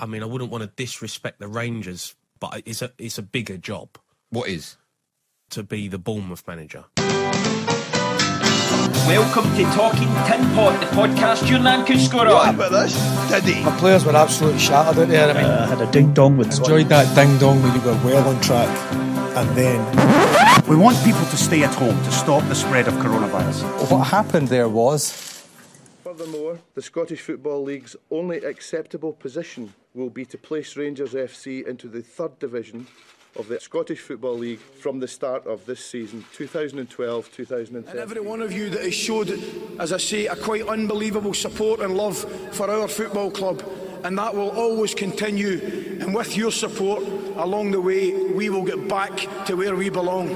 I mean, I wouldn't want to disrespect the Rangers, but it's a it's a bigger job. What is? To be the Bournemouth manager. Welcome to Talking Tin Pot, the podcast your nan could score What on. about this? Did he? My players were absolutely shattered out there. I mean, uh, had a ding dong with enjoyed that ding dong where you were well on track, and then We want people to stay at home to stop the spread of coronavirus. what happened there was Furthermore, the Scottish Football League's only acceptable position will be to place Rangers FC into the third division of the Scottish Football League from the start of this season, 2012 2013. And every one of you that has showed, as I say, a quite unbelievable support and love for our football club. And that will always continue. And with your support along the way, we will get back to where we belong.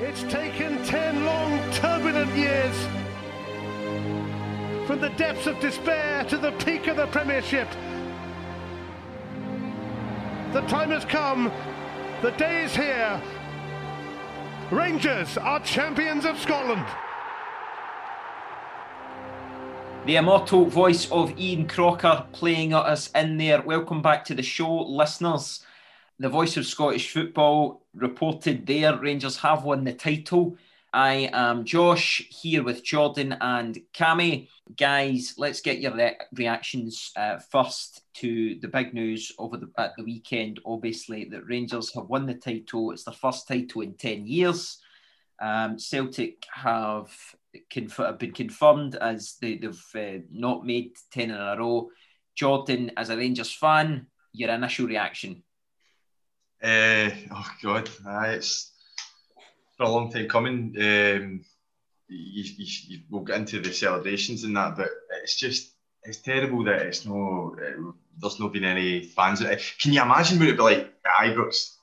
It's taken 10 long, turbulent years from the depths of despair to the peak of the Premiership. The time has come, the day is here. Rangers are champions of Scotland. The immortal voice of Ian Crocker playing at us in there. Welcome back to the show, listeners. The voice of Scottish football reported there. Rangers have won the title. I am Josh here with Jordan and Cammy. Guys, let's get your re- reactions uh, first to the big news over the at the weekend. Obviously, that Rangers have won the title. It's their first title in ten years. Um, Celtic have conf- have been confirmed as they, they've uh, not made ten in a row. Jordan, as a Rangers fan, your initial reaction? Uh, oh God, aye, it's for a long time coming. Um, you, you, you, we'll get into the celebrations and that, but it's just it's terrible that it's no uh, there's not been any fans. Uh, Can you imagine what it'd be like at Ibrox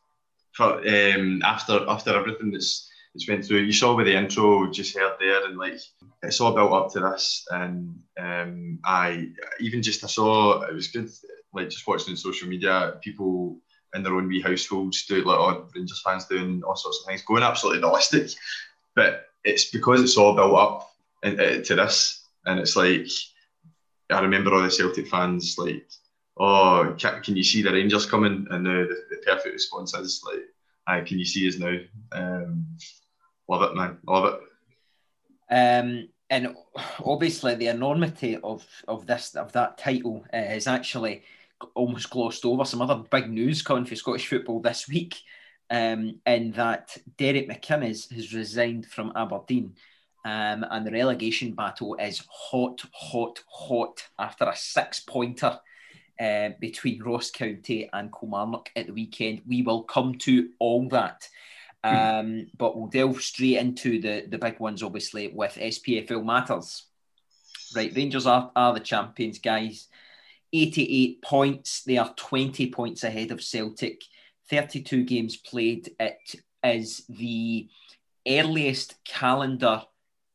for um, after after everything that's that's went through? You saw with the intro just heard there, and like it's all built up to this, and um, I even just I saw it was good, like just watching on social media people in their own wee households do like oh, Rangers fans doing all sorts of things, going absolutely ballistic. But it's because it's all built up in, uh, to this, and it's like I remember all the Celtic fans like, oh, can, can you see the Rangers coming? And uh, the, the perfect response is like, aye, can you see us now? Um, love it, man, love it. Um, and obviously, the enormity of of this of that title uh, is actually almost glossed over. Some other big news coming for Scottish football this week, um, in that Derek McInnes has resigned from Aberdeen. Um, and the relegation battle is hot, hot, hot after a six pointer uh, between Ross County and Kilmarnock at the weekend. We will come to all that. Um, but we'll delve straight into the, the big ones, obviously, with SPFL Matters. Right, Rangers are, are the champions, guys. 88 points. They are 20 points ahead of Celtic. 32 games played. It is the earliest calendar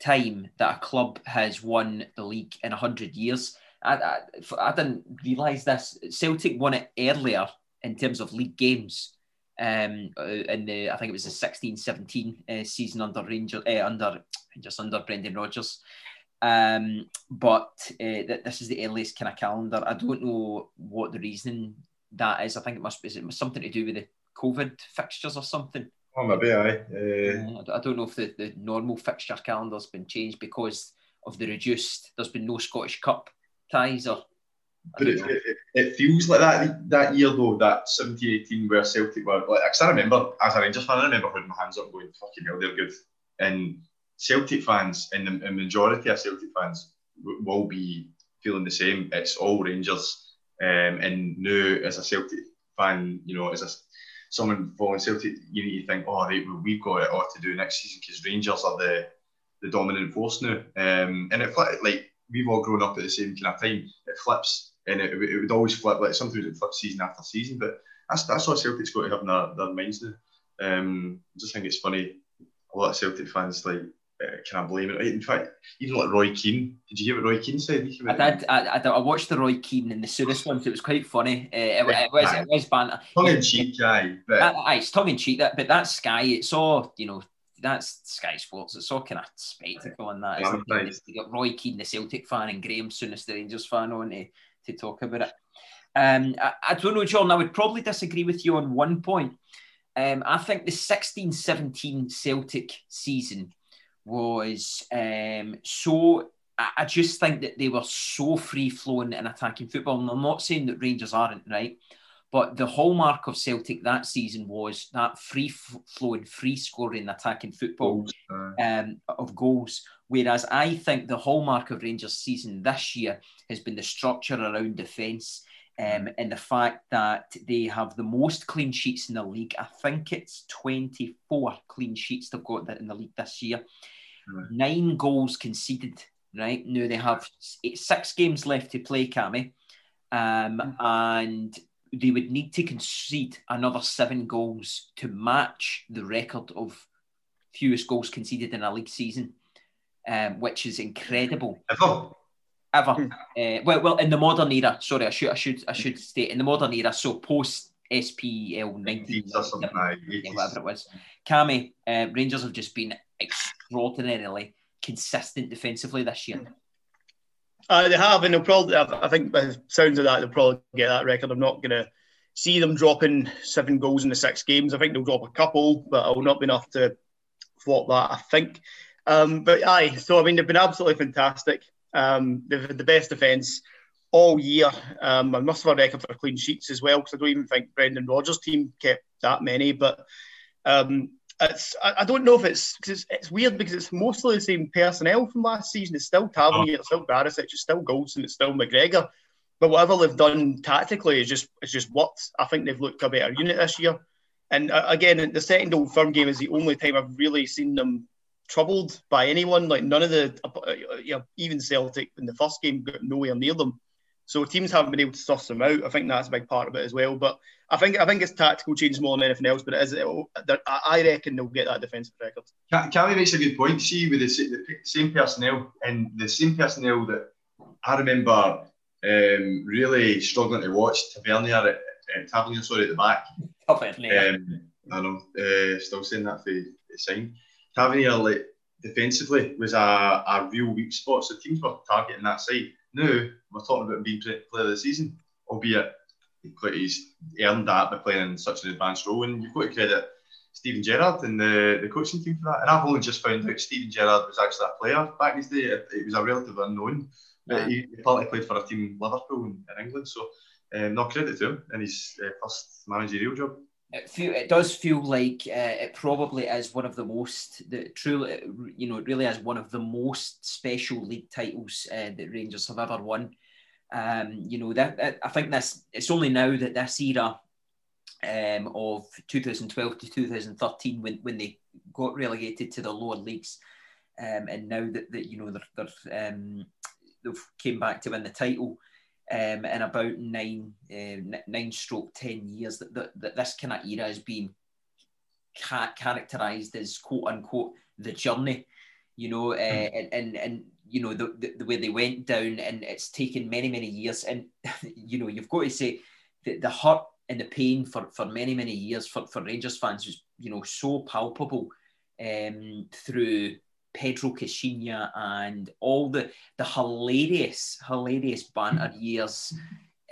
time that a club has won the league in 100 years. I, I, I didn't realise this. Celtic won it earlier in terms of league games. Um, uh, in the I think it was the 16-17 uh, season under Ranger, uh, under just under Brendan Rodgers. Um, but uh, th- this is the earliest kind of calendar. I don't know what the reasoning that is. I think it must be is it something to do with the COVID fixtures or something. Oh, maybe aye. Uh, Uh, I don't know if the, the normal fixture calendar's been changed because of the reduced. There's been no Scottish Cup ties or. But it, it, it feels like that that year though, that 17 18 where Celtic were like I still remember as a Rangers fan, I remember putting my hands up going, fucking hell, they're good. And Celtic fans and the, the majority of Celtic fans w- will be feeling the same. It's all Rangers. Um, and now as a Celtic fan, you know, as a someone following Celtic, you need to think, oh right, well, we've got it all to do next season because Rangers are the the dominant force now. Um, and it like we've all grown up at the same kind of time. It flips, and it, it would always flip. Like sometimes it flips season after season, but that's that's what Celtic's got to have in their, their minds now. Um, I just think it's funny. A lot of Celtic fans like uh, of blame it. In fact, even like Roy Keane. Did you hear what Roy Keane said? I did. I, I, I watched the Roy Keane and the Souness ones. It was quite funny. Uh, it, it was it was banter. Tongue in cheek, aye. But That, aye, it's tongue in cheek. That, but that's Sky. It's all you know. That's Sky Sports. It's all kind of spectacle on that. Yeah, isn't it? right. You got Roy Keane, the Celtic fan, and Graeme Souness, the Rangers fan, on to, to talk about it. Um, I, I, don't know, John. I would probably disagree with you on one point. Um, I think the 16-17 Celtic season was um, so. I, I just think that they were so free flowing in attacking football. And I'm not saying that Rangers aren't right, but the hallmark of Celtic that season was that free flowing, free scoring, attacking football um, of goals. Whereas I think the hallmark of Rangers' season this year has been the structure around defence um, and the fact that they have the most clean sheets in the league. I think it's 24 clean sheets they've got in the league this year. Right. Nine goals conceded, right? Now they have six games left to play, Cammy. Um, mm. and they would need to concede another seven goals to match the record of fewest goals conceded in a league season, um, which is incredible. Ever, ever. Hmm. Uh, well, well, in the modern era. Sorry, I should, I should, I should state in the modern era. So post SPL nineteen, whatever it was. Cammy, uh, Rangers have just been extraordinarily consistent defensively this year. Uh, they have, and they'll probably. I think by sounds of that, they'll probably get that record. I'm not going to see them dropping seven goals in the six games. I think they'll drop a couple, but it will not be enough to flop that. I think. Um, but aye, so I mean, they've been absolutely fantastic. Um, they've had the best defence all year. Um, I must have a record for clean sheets as well because I don't even think Brendan Rodgers' team kept that many. But um, it's I, I, don't know if it's, it's, it's weird because it's mostly the same personnel from last season. It's still Tavernier, it's still Barisic, it's still Goldson, it's still McGregor. But whatever they've done tactically is just it's just worked. I think they've looked a better unit this year. And uh, again, the second Old Firm game is the only time I've really seen them troubled by anyone. Like none of the, uh, you know, even Celtic in the first game got nowhere near them. So teams haven't been able to suss them out. I think that's a big part of it as well. But I think I think it's tactical change more than anything else. But it is, it, I reckon they'll get that defensive record. Cammy makes a good point. See, with the, the, same personnel and the same personnel that I remember um, really struggling to watch Tavernier at, at Tavernier, sorry, at the back. Tavernier. Um, I know, uh, still saying that for the sign. Tavernier, like defensively, was a, a real weak spot. So teams were targeting that side. Now we're talking about being player of the season, albeit he's earned that by playing in such an advanced role. And you've got to credit Steven Gerrard and the, the coaching team for that. And I've only just found out Steven Gerrard was actually a player back in his day. It, it was a relative unknown. But he, he partly played for a team Liverpool in, in England. So um, no credit to him in his uh, first managerial job it, feel, it does feel like uh, it probably is one of the most, the, truly, you know, it really is one of the most special league titles uh, that Rangers have ever won. Um, you know, that, that, I think this it's only now that this era um, of 2012 to 2013, when, when they got relegated to the lower leagues, um, and now that, that you know they're, they're um, they've came back to win the title um, in about nine, uh, nine stroke ten years that, that, that this kind of era has been ca- characterized as quote unquote the journey, you know, uh, mm. and, and and you know the, the, the way they went down, and it's taken many many years, and you know you've got to say that the hurt and the pain for for many many years for, for Rangers fans was you know so palpable um, through Pedro Caixinha and all the the hilarious, hilarious banter years.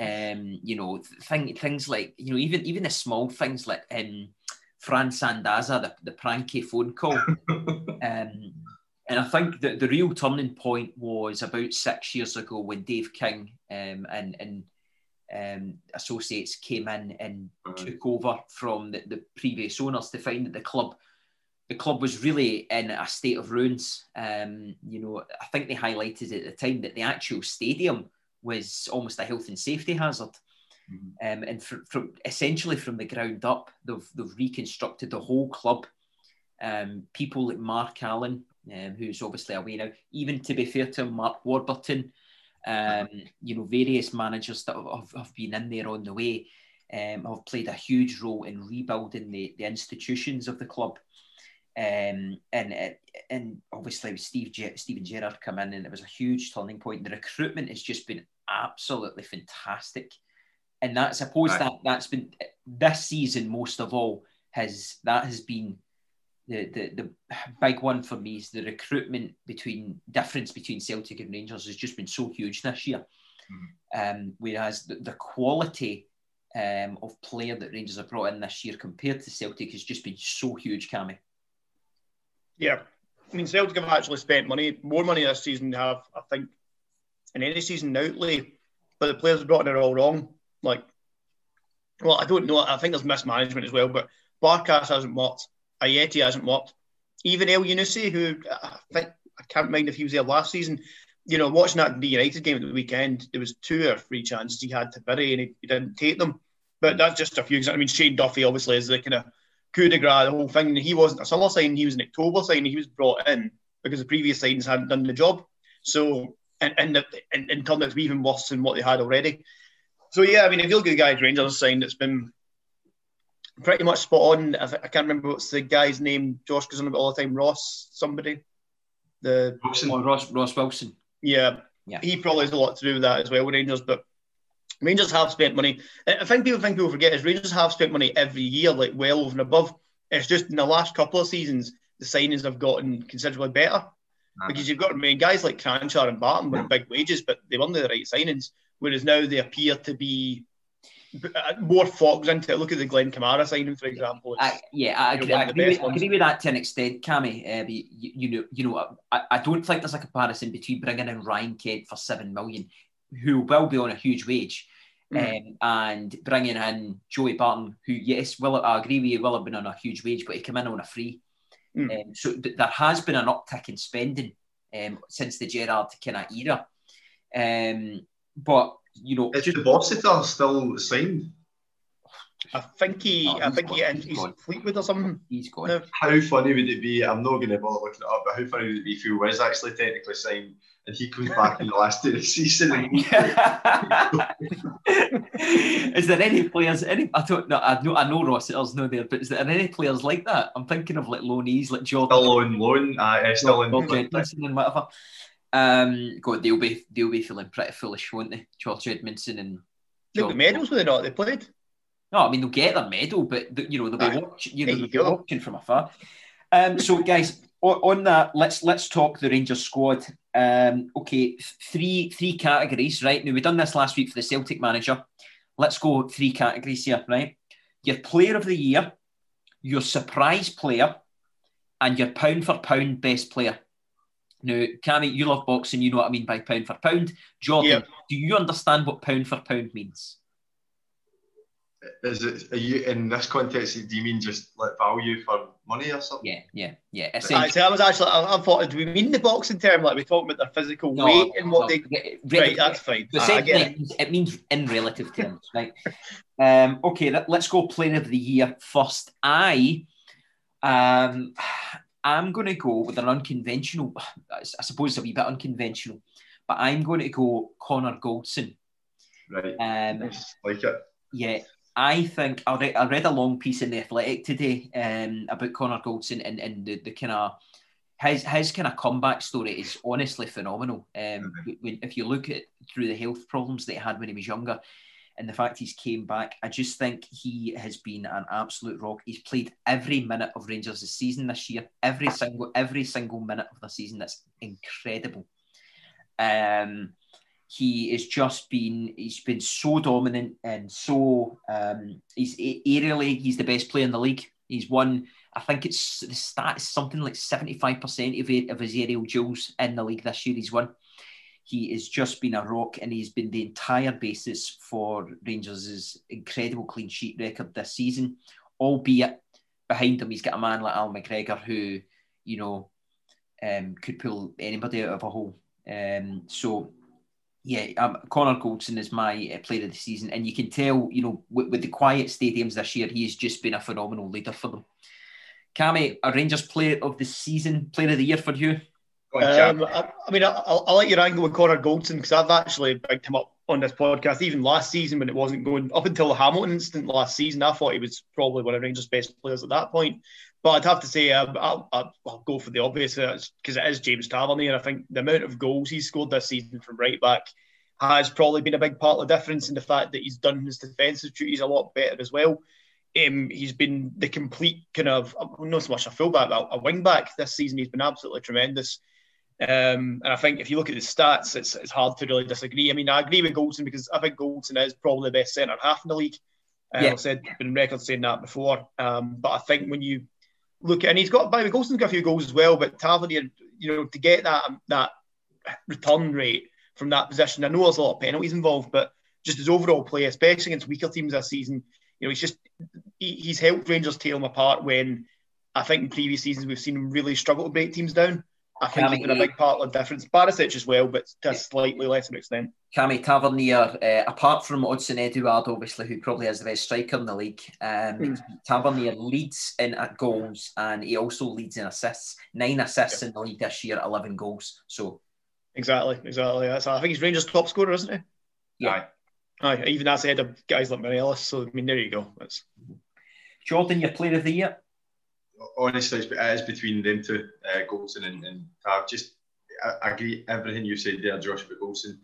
Um, you know, thing, things like you know, even even the small things like um, Fran Sandaza, the, the pranky phone call. um, and I think that the real turning point was about six years ago when Dave King um, and and um, associates came in and took over from the, the previous owners to find that the club the club was really in a state of ruins. Um, you know, I think they highlighted at the time that the actual stadium was almost a health and safety hazard. Mm-hmm. Um, and for, from essentially from the ground up, they've, they've reconstructed the whole club. Um, people like Mark Allen, um, who's obviously away now, even to be fair to him, Mark Warburton, um, you know, various managers that have, have been in there on the way um, have played a huge role in rebuilding the, the institutions of the club. Um, and and obviously Steve Ge- Steven Gerrard come in, and it was a huge turning point. The recruitment has just been absolutely fantastic, and that I suppose right. that that's been this season most of all has that has been the, the the big one for me is the recruitment between difference between Celtic and Rangers has just been so huge this year. Um, whereas the, the quality um, of player that Rangers have brought in this year compared to Celtic has just been so huge, Cammy. Yeah. I mean, Celtic have actually spent money, more money this season have, I think, in any season outlay. But the players have brought in are all wrong. Like, well, I don't know. I think there's mismanagement as well. But Barkas hasn't worked. Ajeti hasn't worked. Even Elyounoussi, who I think I can't mind if he was there last season. You know, watching that the United game at the weekend, there was two or three chances he had to bury and he, he didn't take them. But that's just a few examples. I mean, Shane Duffy obviously is the kind of coup de grace, the whole thing. He wasn't a summer sign, he was an October sign. He was brought in because the previous signings hadn't done the job. So, and, and, the, and, and turned out to be even worse than what they had already. So, yeah, I mean, if you look at the guys Rangers signed, it's been pretty much spot on. I, can't remember what's the guy's name. Josh goes on about all the time. Ross, somebody. The Wilson. Ross, Ross Wilson. Yeah, yeah. He probably has a lot to do with that as well with Rangers, but Rangers have spent money. I think people think people forget is Rangers have spent money every year, like well over and above. It's just in the last couple of seasons, the signings have gotten considerably better. Uh-huh. Because you've got I mean, guys like Kranjcar and Barton were big wages, but they weren't the right signings. Whereas now they appear to be uh, more fogs into it. Look at the Glenn Kamara signing, for example. I, yeah, I, agree, I agree, with, agree, with, that to an extent, Cammy. Uh, you, you, know, you know, I, I don't think there's a comparison between bringing in Ryan Kent for seven million, who will be on a huge wage, mm. um, and bringing in Joey Barton, who yes, will I agree with you, will have been on a huge wage, but he came in on a free. Mm. Um, so th- there has been an uptick in spending um, since the Gerrard kind of era. Um, but you know, is just, Rossiter still signed? I think he, oh, I think gone. he, he's, he's Fleetwood or something. He's gone. How funny would it be? I'm not going to bother looking it up, but how funny would it be if he was actually technically signed and he comes back in the last day of the season? is there any players? Any I don't know. I know I know Rossiter's no there, but is there any players like that? I'm thinking of like loanees, like Jordan. Still on loan, uh, still on loan, and whatever. Um, God, they'll be they'll be feeling pretty foolish, won't they? George Edmundson and they'll medals, will they not? They played. No, I mean they'll get their medal, but you know they'll be watching. You know, they'll be watching from afar. Um, so guys, on, on, that, let's let's talk the Rangers squad. Um, okay, three three categories, right? Now we've done this last week for the Celtic manager. Let's go three categories here, right? Your player of the year, your surprise player, and your pound for pound best player. Now, Cammy, you love boxing. You know what I mean by pound for pound. Jordan, yep. do you understand what pound for pound means? Is it are you in this context? Do you mean just like value for money or something? Yeah, yeah, yeah. Essentially, I was actually I, I, thought, do we mean the boxing term like we talking about their physical no, weight and what no, they? right, that's fine. Ah, it. Means, it means in relative terms, right? um, okay, let, us go player of the year first. I, um, I'm going to go with an unconventional, I suppose it's a wee bit unconventional, but I'm going to go Connor Goldson. Right. Um, like it. Yeah. I think I read, I read a long piece in the Athletic today um, about Connor Goldson and, and the, the kind of his his kind of comeback story is honestly phenomenal. Um, mm-hmm. when, if you look at through the health problems that he had when he was younger, and the fact he's came back, I just think he has been an absolute rock. He's played every minute of Rangers' season this year, every single every single minute of the season. That's incredible. Um, he has just been he's been so dominant and so um, he's aerially he's the best player in the league. He's won. I think it's the stat is something like seventy five percent of of his aerial duels in the league this year. He's won. He has just been a rock and he's been the entire basis for Rangers' incredible clean sheet record this season, albeit behind him, he's got a man like Al McGregor who, you know, um, could pull anybody out of a hole. Um, so, yeah, um, Connor Goldson is my uh, player of the season, and you can tell, you know, with, with the quiet stadiums this year, he has just been a phenomenal leader for them. Cammy, a Rangers player of the season, player of the year for you? Um, I, I, mean, I'll, I'll, let you angle with Connor Goldson because I've actually picked him up on this podcast even last season when it wasn't going up until the Hamilton incident last season. I thought he was probably one of Rangers' best players at that point. But I'd have to say um, I'll, I'll, I'll, go for the obvious because it is James Tavernier. And I think the amount of goals he's scored this season from right back has probably been a big part of the difference in the fact that he's done his defensive duties a lot better as well. Um, he's been the complete kind of not so much a fullback, but a wing back this season. He's been absolutely tremendous. Um, and I think if you look at the stats, it's, it's hard to really disagree. I mean, I agree with Goldson because I think Goldson is probably the best centre half in the league. Um, yeah. I've said been record saying that before. Um, but I think when you look at, and he's got by the way, Goldson's got a few goals as well. But Tavernier, you know, to get that that return rate from that position, I know there's a lot of penalties involved, but just his overall play, especially against weaker teams this season, you know, he's just he, he's helped Rangers tear them apart when I think in previous seasons we've seen him really struggle to break teams down. I think he's been a big part of the difference. Barisic as well, but to a slightly lesser extent. Cammy Tavernier, uh, apart from Odsonne Edouard, obviously, who probably has the best striker in the league, um, mm. Tavernier leads in at goals and he also leads in assists. Nine assists yeah. in the league this year, 11 goals. So Exactly, exactly. That's, I think he's Rangers' top scorer, isn't he? Yeah. Aye, even that's ahead of guys like Morelos. So, I mean, there you go. That's... Jordan, your player of the year? Honestly, it is between them two, uh, Goldson and, and Tav. Just I, agree everything you said there, Josh, about Goldson,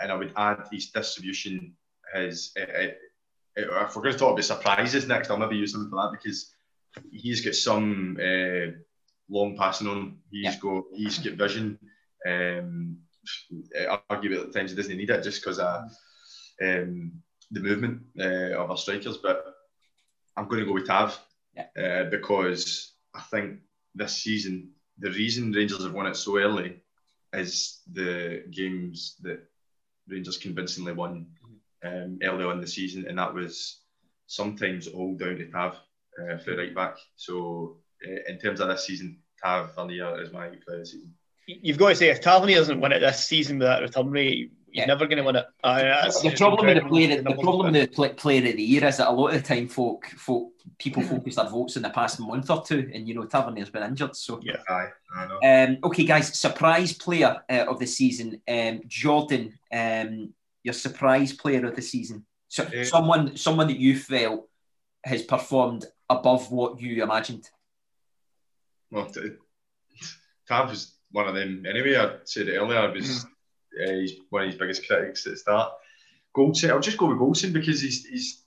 and I would add his distribution. His, uh, uh, uh, if we're going to talk about surprises next, I'll maybe use something for that because he's got some uh, long passing on. He's yeah. got he's got vision. Um, arguably at times he doesn't need it just because of um, the movement uh, of our strikers. But I'm going to go with Tav yeah. uh, because I think this season the reason Rangers have won it so early is the games that Rangers convincingly won um, early on in the season, and that was sometimes all down to Tav uh, for right back. So uh, in terms of this season, Tavernier is my player of the season. You've got to say if Tavernier doesn't win it this season with that return rate, He's yeah. never going to win it. Uh, the problem with the player, the problem with the player of the year is that a lot of the time, folk, folk, people focus their votes in the past month or two, and you know Tavernier's been injured. So yeah, aye, I know. Um, okay, guys, surprise player uh, of the season, um, Jordan. Um, your surprise player of the season. So yeah. someone, someone that you felt has performed above what you imagined. Well, Tav was one of them anyway. I said it earlier. I was. Mm uh, he's one of his biggest critics at the start. Goldson, I'll just go with Goldson because he's, he's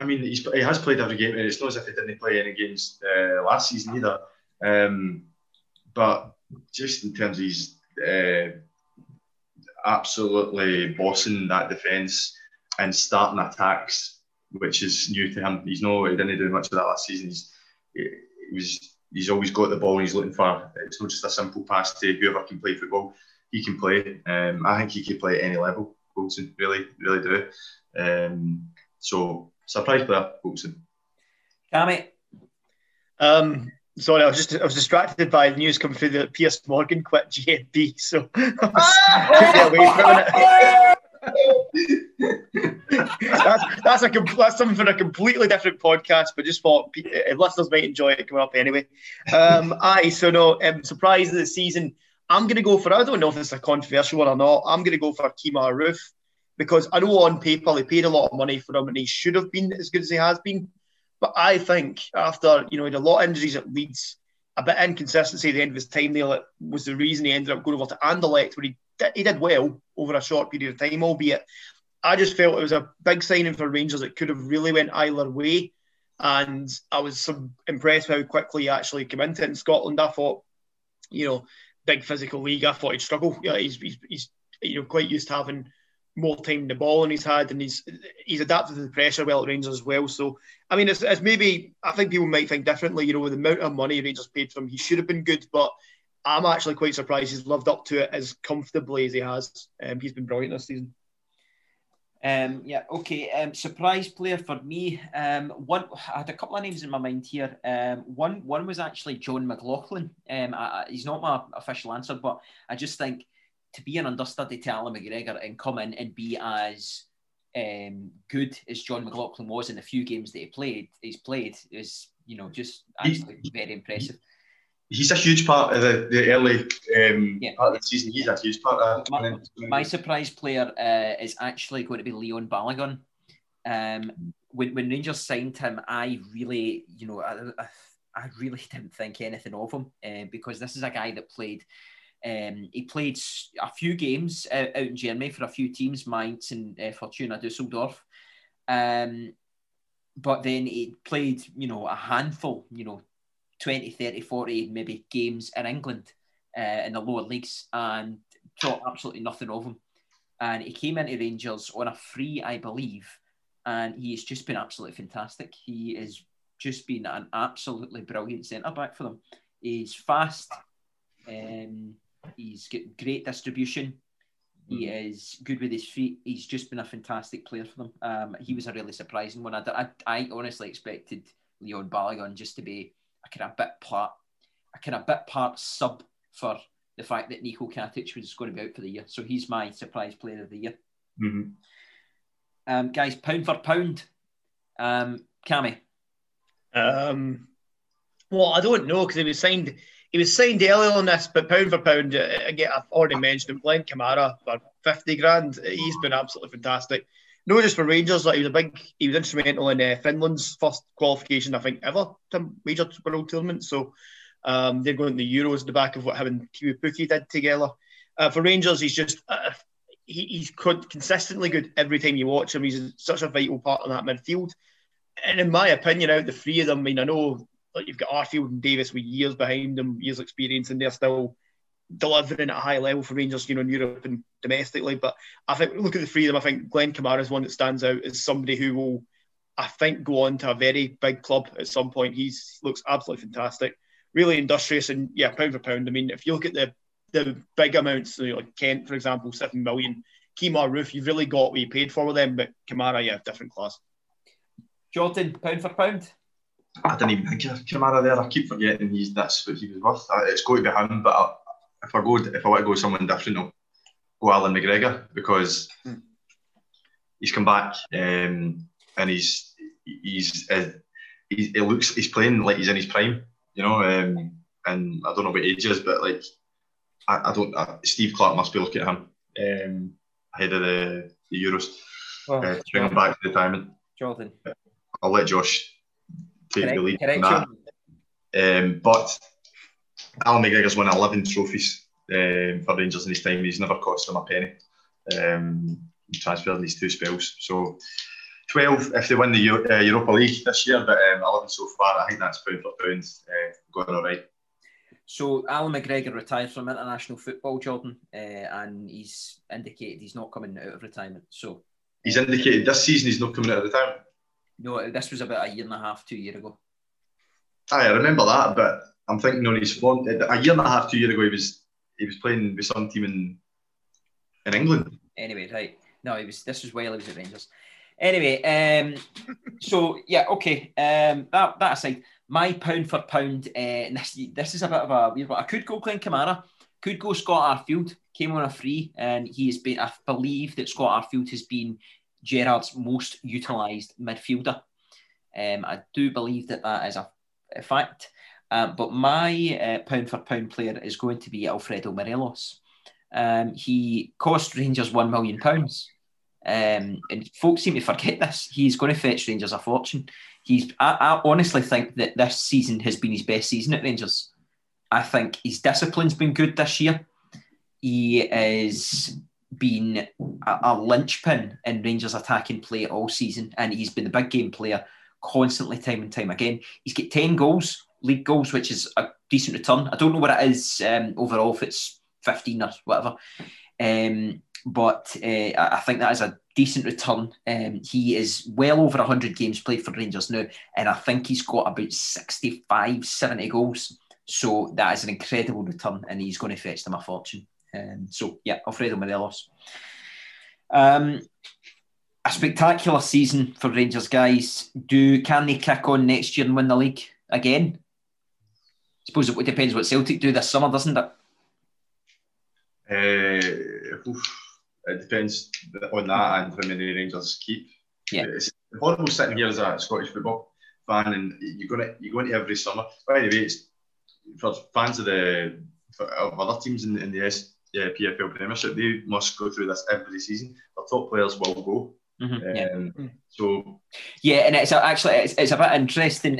I mean, he has played every game, and it's not as if he didn't play any games uh, last season either. Um, but just in terms of his uh, absolutely bossing that defence and starting attacks, which is new to him. He's no, he didn't do much of that last season. He's, he, he was, he's always got the ball and he's looking for. It's not just a simple pass to whoever can play football he can play. Um, I think he can play at any level. Goldson really, really do. Um, so surprise player, Goldson. Cammy. Um, sorry, I was just I was distracted by the news coming through that Piers Morgan quit GMB, so that's that's a that's something for a completely different podcast, but just thought listeners might enjoy it coming up anyway. Um, aye, so no, um, surprise of the season. I'm going to go for, I don't know if it's a controversial one or not, I'm going to go for Kemar Roofe because I know on paper they paid a lot of money for him and he should have been as good as he has been. But I think after, you know, he had a lot of injuries at Leeds, a bit of inconsistency at the end of his time there was the reason he ended up going over to Anderlecht, where he did, he did well over a short period of time, albeit I just felt it was a big signing for Rangers that could have really went either way. And I was impressed how quickly he actually came into it in Scotland. I thought, you know, big physical league, I thought he'd struggle. Yeah, he's, he's, he's you know quite used to having more time in the ball in his head, and he's he's adapted to the pressure well at Rangers as well. So I mean, it's, it's maybe I think people might think differently. You know, with the amount of money Rangers paid for him, he should have been good, but I'm actually quite surprised he's lived up to it as comfortably as he has. Um, he's been brilliant this season. Um, yeah, okay. Um, surprise player for me. Um, one, I had a couple of names in my mind here. Um, one, one was actually John McLaughlin. Um, I, I, he's not my official answer, but I just think to be an understudy to Allan McGregor and come in and be as um, good as John McLaughlin was in the few games that he played, he's played is you know just absolutely very impressive he's a huge part of the, the early um, yeah. part of the season. He's a huge part of my, my surprise player uh, is actually going to be Leon Balogun. Um, when, when Rangers signed him, I really, you know, I, I really didn't think anything of him uh, because this is a guy that played. Um, he played a few games out, out, in Germany for a few teams, Mainz and uh, Fortuna Dusseldorf. Um, but then he played, you know, a handful, you know, 20, 30, 40 maybe games in England. uh, in the lower leagues and thought absolutely nothing of him. And he came into Rangers on a free, I believe, and he has just been absolutely fantastic. He has just been an absolutely brilliant centre back for them. He's fast, um, he's got great distribution. He is good with his feet. He's just been a fantastic player for them. Um, he was a really surprising one. I, I, I honestly expected Leon Balogun just to be a kind of bit part, a kind of bit part sub for the fact that Nico Katic was going to be out for the year. So he's my surprise player of the year. Mm-hmm. Um, guys, pound for pound, um, Cammy. Um, well, I don't know because he was signed. He was signed earlier on this, but pound for pound, uh, again, I've already mentioned him. Glenn Kamara for fifty grand. He's been absolutely fantastic. No, just for Rangers, like he was a big, he was instrumental in uh, Finland's first qualification, I think, ever to major world tournament. So um, they're going to the Euros the back of what and Teemu Pukki did together. Uh, for Rangers, he's just uh, he, he's consistently good every time you watch him. He's such a vital part of that midfield. And in my opinion, out the three of them, I mean, I know like you've got Arfield and Davis with years behind them, years experience, and they're still delivering at a high level for Rangers, you know, in Europe and domestically. But I think look at the three of them. I think Glenn Kamara is one that stands out as somebody who will, I think, go on to a very big club at some point. He looks absolutely fantastic, really industrious, and yeah, pound for pound. I mean, if you look at the the big amounts, you know, like Kent, for example, seven million. Kemar Roofe, you've really got what you paid for with them, but Kamara, yeah, different class. Jordan, pound for pound. I didn't even think of Kamara there. I keep forgetting he's that's what he was worth. Uh, it's going to be him, but I, if I go, if I want to go someone different, I'll go Allan McGregor because mm. he's come back um, and he's he's uh, he, he, looks he's playing like he's in his prime, you know. Um, and I don't know what age is, but like I, I don't. Uh, Steve Clarke must be looking at him um, ahead of the, the Euros, well, uh, bring him back to retirement. Jordan, I'll let Josh take correct, the lead on that. Um, but Allan McGregor's won 11 trophies um, for Rangers in his time. He's never cost them a penny. Um, transferred in these two spells. So 12 if they win the Euro, uh, Europa League this year, but um, 11 so far. I think that's pound for pound uh, going all right. So Allan McGregor retired from international football, Jordan, uh, and he's indicated he's not coming out of retirement. So he's indicated this season he's not coming out of retirement. No, this was about a year and a half, two years ago. Aye, I remember that, but I'm thinking on his form. A year and a half, two years ago, he was he was playing with some team in in England. Anyway, right. No, he was. This was while he was at Rangers. Anyway, um, so yeah, okay. Um, that that aside, my pound for pound, uh, this this is a bit of a weird one. I could go Glenn Kamara, could go Scott Arfield. Came on a free, and he has been. I believe that Scott Arfield has been Gerrard's most utilised midfielder. Um, I do believe that that is a, a fact. Um, but my uh, pound for pound player is going to be Alfredo Morelos. Um, he cost Rangers one million pounds, um, and folks seem to forget this. He's going to fetch Rangers a fortune. He's. I, I, honestly think that this season has been his best season at Rangers. I think his discipline's been good this year. He is been a, a linchpin in Rangers attacking play all season, and he's been the big game player constantly, time and time again. He's got ten goals league goals, which is a decent return. I don't know what it is um, overall, if it's 15 or whatever. Um, but uh, I think that is a decent return. Um, he is well over 100 games played for Rangers now, and I think he's got about 65, 70 goals. So that is an incredible return, and he's going to fetch them a fortune. Um, so, yeah, Alfredo Morelos. Um, a spectacular season for Rangers, guys. Do can they kick on next year and win the league again? Suppose it depends what Celtic do this summer, doesn't it? Uh, it depends on that and how many Rangers keep. Yeah. It's horrible sitting here as a Scottish football fan and you're going to you go into every summer. By the way, it's for fans of the of other teams in, in the S, yeah, PFL Premiership, they must go through this every season. The top players will go. Mm-hmm, yeah. Um, so yeah, and it's actually it's, it's a bit interesting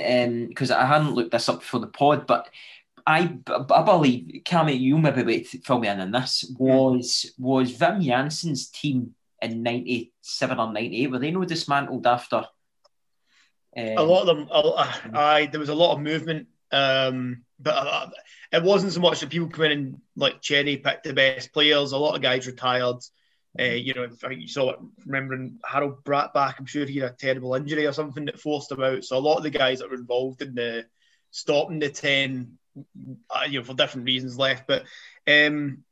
because um, I hadn't looked this up for the pod, but I, I believe Cammy, you maybe wait fill me in on this was was Wim Jansen's team in ninety seven or ninety eight were they no dismantled after? Um, a lot of them, I, there was a lot of movement. Um, but uh, it wasn't so much that people come in and like Cherry picked the best players. A lot of guys retired. Uh, you know, I think you saw it. Remembering Harald Brattbakk, I'm sure he had a terrible injury or something that forced him out. So a lot of the guys that were involved in the stopping the ten, uh, you know, for different reasons left. But um,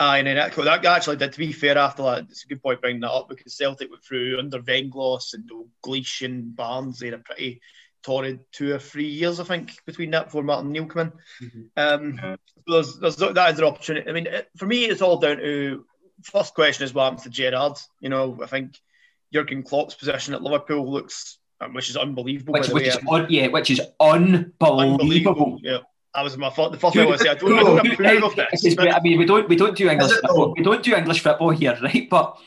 Aye, and then that, that actually did. To be fair, after that, it's a good point bringing that up because Celtic went through under Venglos and Dalglish and Barnes. They had a pretty torrid two or three years, I think, between that before Martin Neil came in. Mm-hmm. Um, so there's, there's, that is an opportunity. I mean, it, for me, it's all down to first question is what happens to Gerrard? You know, I think Jurgen Klopp's position at Liverpool looks, um, which is unbelievable. Which, which is un, yeah, which is unbelievable. unbelievable. Yeah. That was my thought. The first thing I was say, I don't, I don't approve of this. I mean, we don't we don't do English football. We don't do English football here, right? But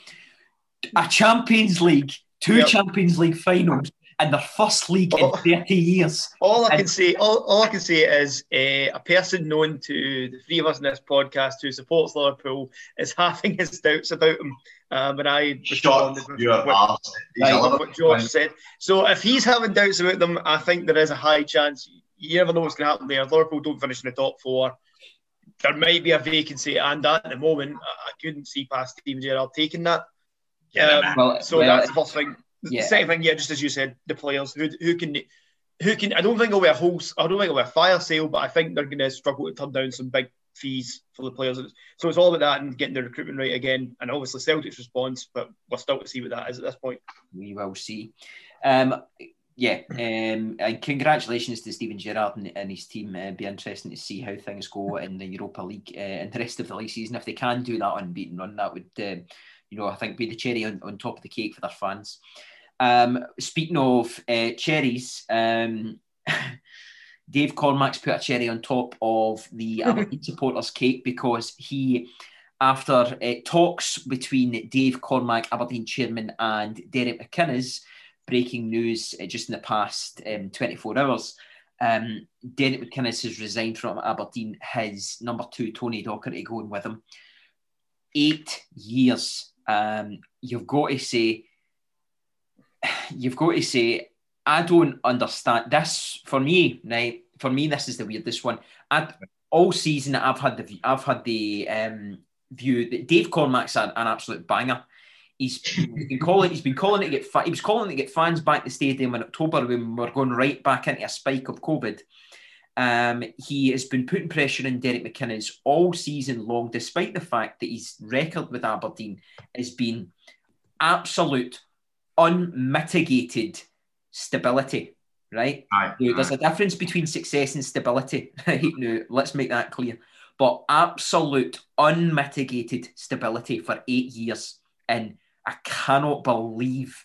a Champions League, two yep. Champions League finals, and their first league all, in 30 years. All I and, can say, all, all I can say is uh, a person known to the three of us in this podcast who supports Liverpool is having his doubts about him. Um, and I responded with, with, what, what George said. So if he's having doubts about them, I think there is a high chance you never know what's going to happen there. Liverpool don't finish in the top four. There might be a vacancy, and at the moment, I couldn't see past Steven Gerrard taking that. Yeah, um, well, so well, that's the first thing. Yeah. The second thing, yeah, just as you said, the players who who can who can. I don't think it'll be a whole. I don't think it'll be a fire sale, but I think they're going to struggle to turn down some big fees for the players. So it's all about that and getting the recruitment right again. And obviously Celtic's response, but we're still to see what that is at this point. We will see. Um, yeah, um, and congratulations to Steven Gerrard and, and his team. Uh, be interesting to see how things go in the Europa League uh, and the rest of the league season. If they can do that unbeaten run, that would, uh, you know, I think be the cherry on, on top of the cake for their fans. Um, speaking of uh, cherries, um, Dave Cormack's put a cherry on top of the Aberdeen supporters' cake because he, after uh, talks between Dave Cormack, Aberdeen chairman, and Derek McInnes breaking news uh, just in the past um, 24 hours. Um, Derek McInnes has resigned from Aberdeen. His number two, Tony Docherty, going with him. Eight years. Um, you've got to say, you've got to say, I don't understand this. For me, right? For me, this is the weirdest one. I, all season, I've had the I've had the um, view that Dave Cormack's an, an absolute banger. He's been calling. He's been calling to get. Fa- he was calling to get fans back to the stadium in October when we are going right back into a spike of COVID. Um, he has been putting pressure on Derek McInnes all season long, despite the fact that his record with Aberdeen has been absolute, unmitigated stability. Right? Aye, now, there's a difference between success and stability. Right? Now, let's make that clear. But absolute, unmitigated stability for eight years. And I cannot believe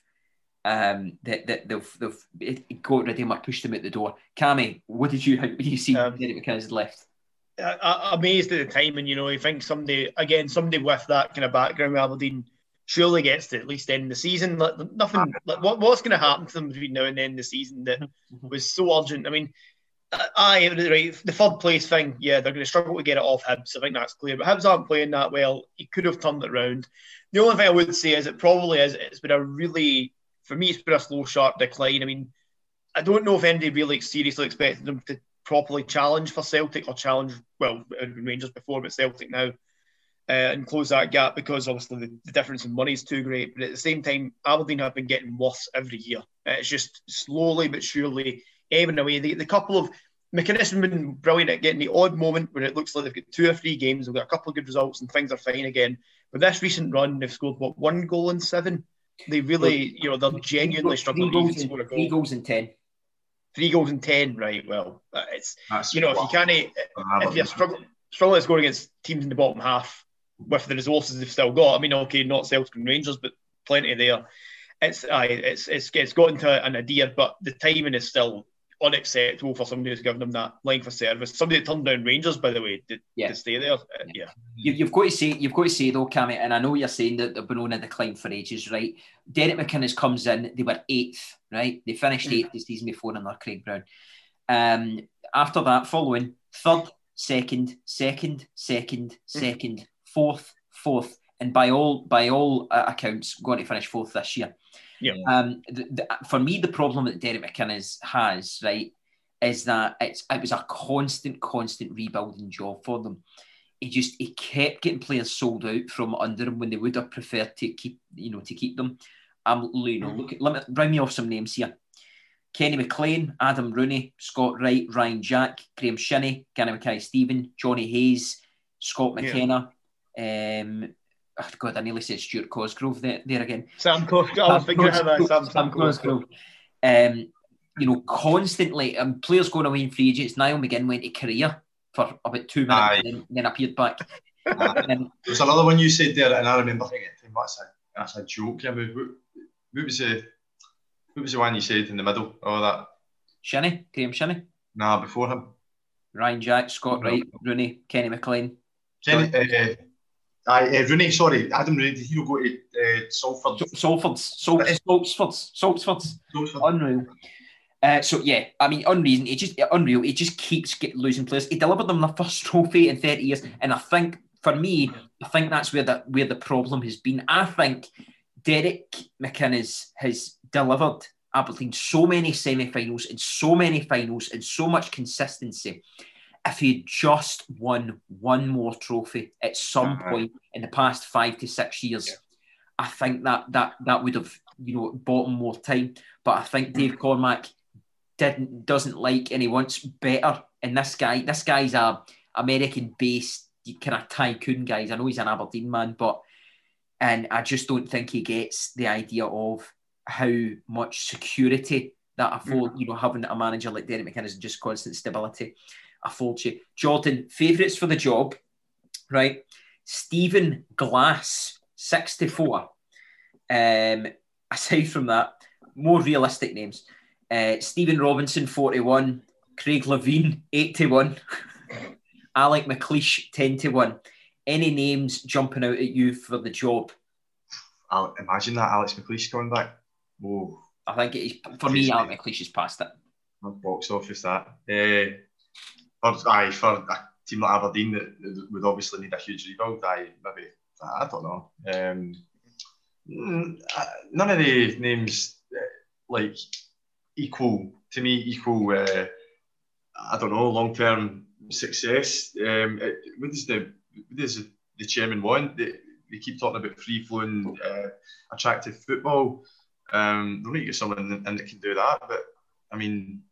um, that, that they've, they've got rid of him or pushed him out the door. Cammy, what did you how did you see um, Derek McInnes left? I, amazed at the timing, you know. I think somebody again, somebody with that kind of background with Aberdeen surely gets to at least end the season. Like, nothing. Like, what, what's going to happen to them between now and the end of the season that mm-hmm. was so urgent? I mean, I right, the third place thing, yeah, they're going to struggle to get it off Hibs. I think that's clear. But Hibs aren't playing that well. He could have turned it around. The only thing I would say is it probably is. It's been a really, for me, it's been a slow, sharp decline. I mean, I don't know if anybody really seriously expected them to properly challenge for Celtic or challenge, well, Rangers before, but Celtic now, uh, and close that gap because obviously the, the, difference in money is too great. But at the same time, Aberdeen have been getting worse every year. Uh, it's just slowly but surely ebbing away. The, the couple of McInnes has been brilliant at getting the odd moment where it looks like they've got two or three games, they've got a couple of good results and things are fine again. But this recent run, they've scored what one goal in seven. They really, you know, they're genuinely struggling to score a goal. Three goals in ten. Three goals in ten, right? Well, uh, it's That's you know if you can't, if you're struggling, struggling to score against teams in the bottom half with the resources they've still got. I mean, okay, not Celtic and Rangers, but plenty there. It's, uh, it's it's it's gotten to an idea, but the timing is still unacceptable for somebody who's given them that length of service. Somebody turned down Rangers, by the way, to, yeah. to stay there. Uh, yeah, you, have got to say, you've got to say though, Cammy, and I know you're saying that they've been on a decline for ages, right? Derek McInnes comes in, they were eighth, right? They finished mm. eighth this season before under Craig Brown. Um, after that, following third, second, second, second, mm. second, fourth, fourth, and by all by all uh, accounts, going to finish fourth this year. Yeah. Um, for me, the problem that Derek McInnes has, right, is that it's it was a constant, constant rebuilding job for them. He just he kept getting players sold out from under him when they would have preferred to keep you know to keep them. I'm you know look at, let me bring me off some names here. Kenny McLean, Adam Rooney, Scott Wright, Ryan Jack, Graeme Shinnie, Gary Mackay Stephen, Jonny Hayes, Scott McKenna. Yeah. Um, oh God, I nearly said Stuart Cosgrove there, there again. Sam Cosgrove. I was thinking about Sam, Sam, Sam Cosgrove. Um, you know, constantly um, players going away in free agents. Niall McGinn went to Korea for about two minutes and then, then, appeared back. um, There's another one you said there, and I remember thinking, that's a, that's a joke. Yeah, what, what was the what was the one you said in the middle? Oh, that Shinnie, Graeme Shinnie. Nah, before him. Ryan Jack, Scott no. Wright, Rooney, Kenny McLean. Kenny, uh, uh, uh, Rooney, sorry, Adam Rooney, did he go to uh, Salford? Salfords, Salford's, Salford's, Salford's. Unreal. Uh, so yeah, I mean, unreason. It just unreal. It just keeps get, losing players. He delivered them the first trophy in thirty years, and I think for me, I think that's where the where the problem has been. I think Derek McInnes has delivered Aberdeen so many semi-finals and so many finals and so much consistency. If he just won one more trophy at some uh-huh. point in the past five to six years, yeah. I think that that that would have you know bought him more time. But I think Dave Cormack didn't doesn't like and he wants better. And this guy, this guy's a American based kind of tycoon guys. I know he's an Aberdeen man, but and I just don't think he gets the idea of how much security that affords, mm-hmm. you know, having a manager like Derek McInnes and just constant stability affords you. Jordan, favourites for the job, right? Stephen Glass, 64. Um, aside from that, more realistic names. Uh, Stephen Robinson, 41. Craig Levein, 81. Alec McLeish, 10 to 1. Any names jumping out at you for the job? I'll imagine that Alex McLeish coming back. Whoa. I think it is, for me, Alec McLeish has passed it. Box office that. Uh, for, aye, for a team like Aberdeen that would obviously need a huge rebuild, aye, maybe, I don't know. Um, mm, uh, none of the names uh, like equal to me equal. Uh, I don't know long term success. Um, it, what does the the chairman want? They, they keep talking about free flowing, uh, attractive football. Um, they need to get someone in that can do that. But I mean,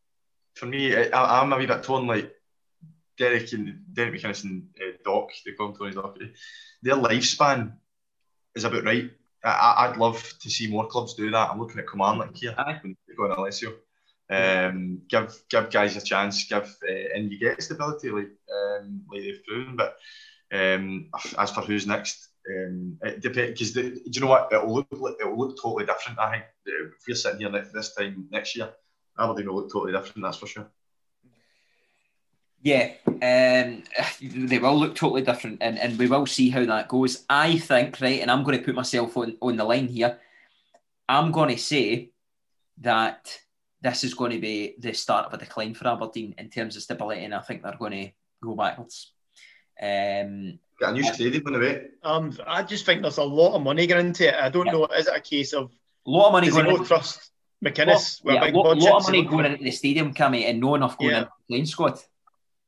for me, I, am a wee bit torn. Like Derek and Derek McInnes and uh, Doc, they call him Tony Doc. Their lifespan is about right. I, would love to see more clubs do that. I'm looking at Kilmarnock here when they go on Alessio. Um, give give guys a chance, give uh, and you get stability like um, like they've proven. But um, as for who's next, um, it depends because do you know what it'll look it'll look totally different. I think if we're sitting here next, this time next year, Aberdeen will look totally different. That's for sure. Yeah, um, they will look totally different, and, and we will see how that goes. I think, right, and I'm going to put myself on, on the line here. I'm going to say that this is going to be the start of a decline for Aberdeen in terms of stability, and I think they're going to go backwards. Um, Got a new stadium on the way. Um, I just think there's a lot of money going into it. I don't yeah. know. Is it a case of a lot of money going? Into, trust McInnes. Lot, yeah, a lot, lot of money going into the stadium, Cammy, and no enough going yeah. into the playing squad.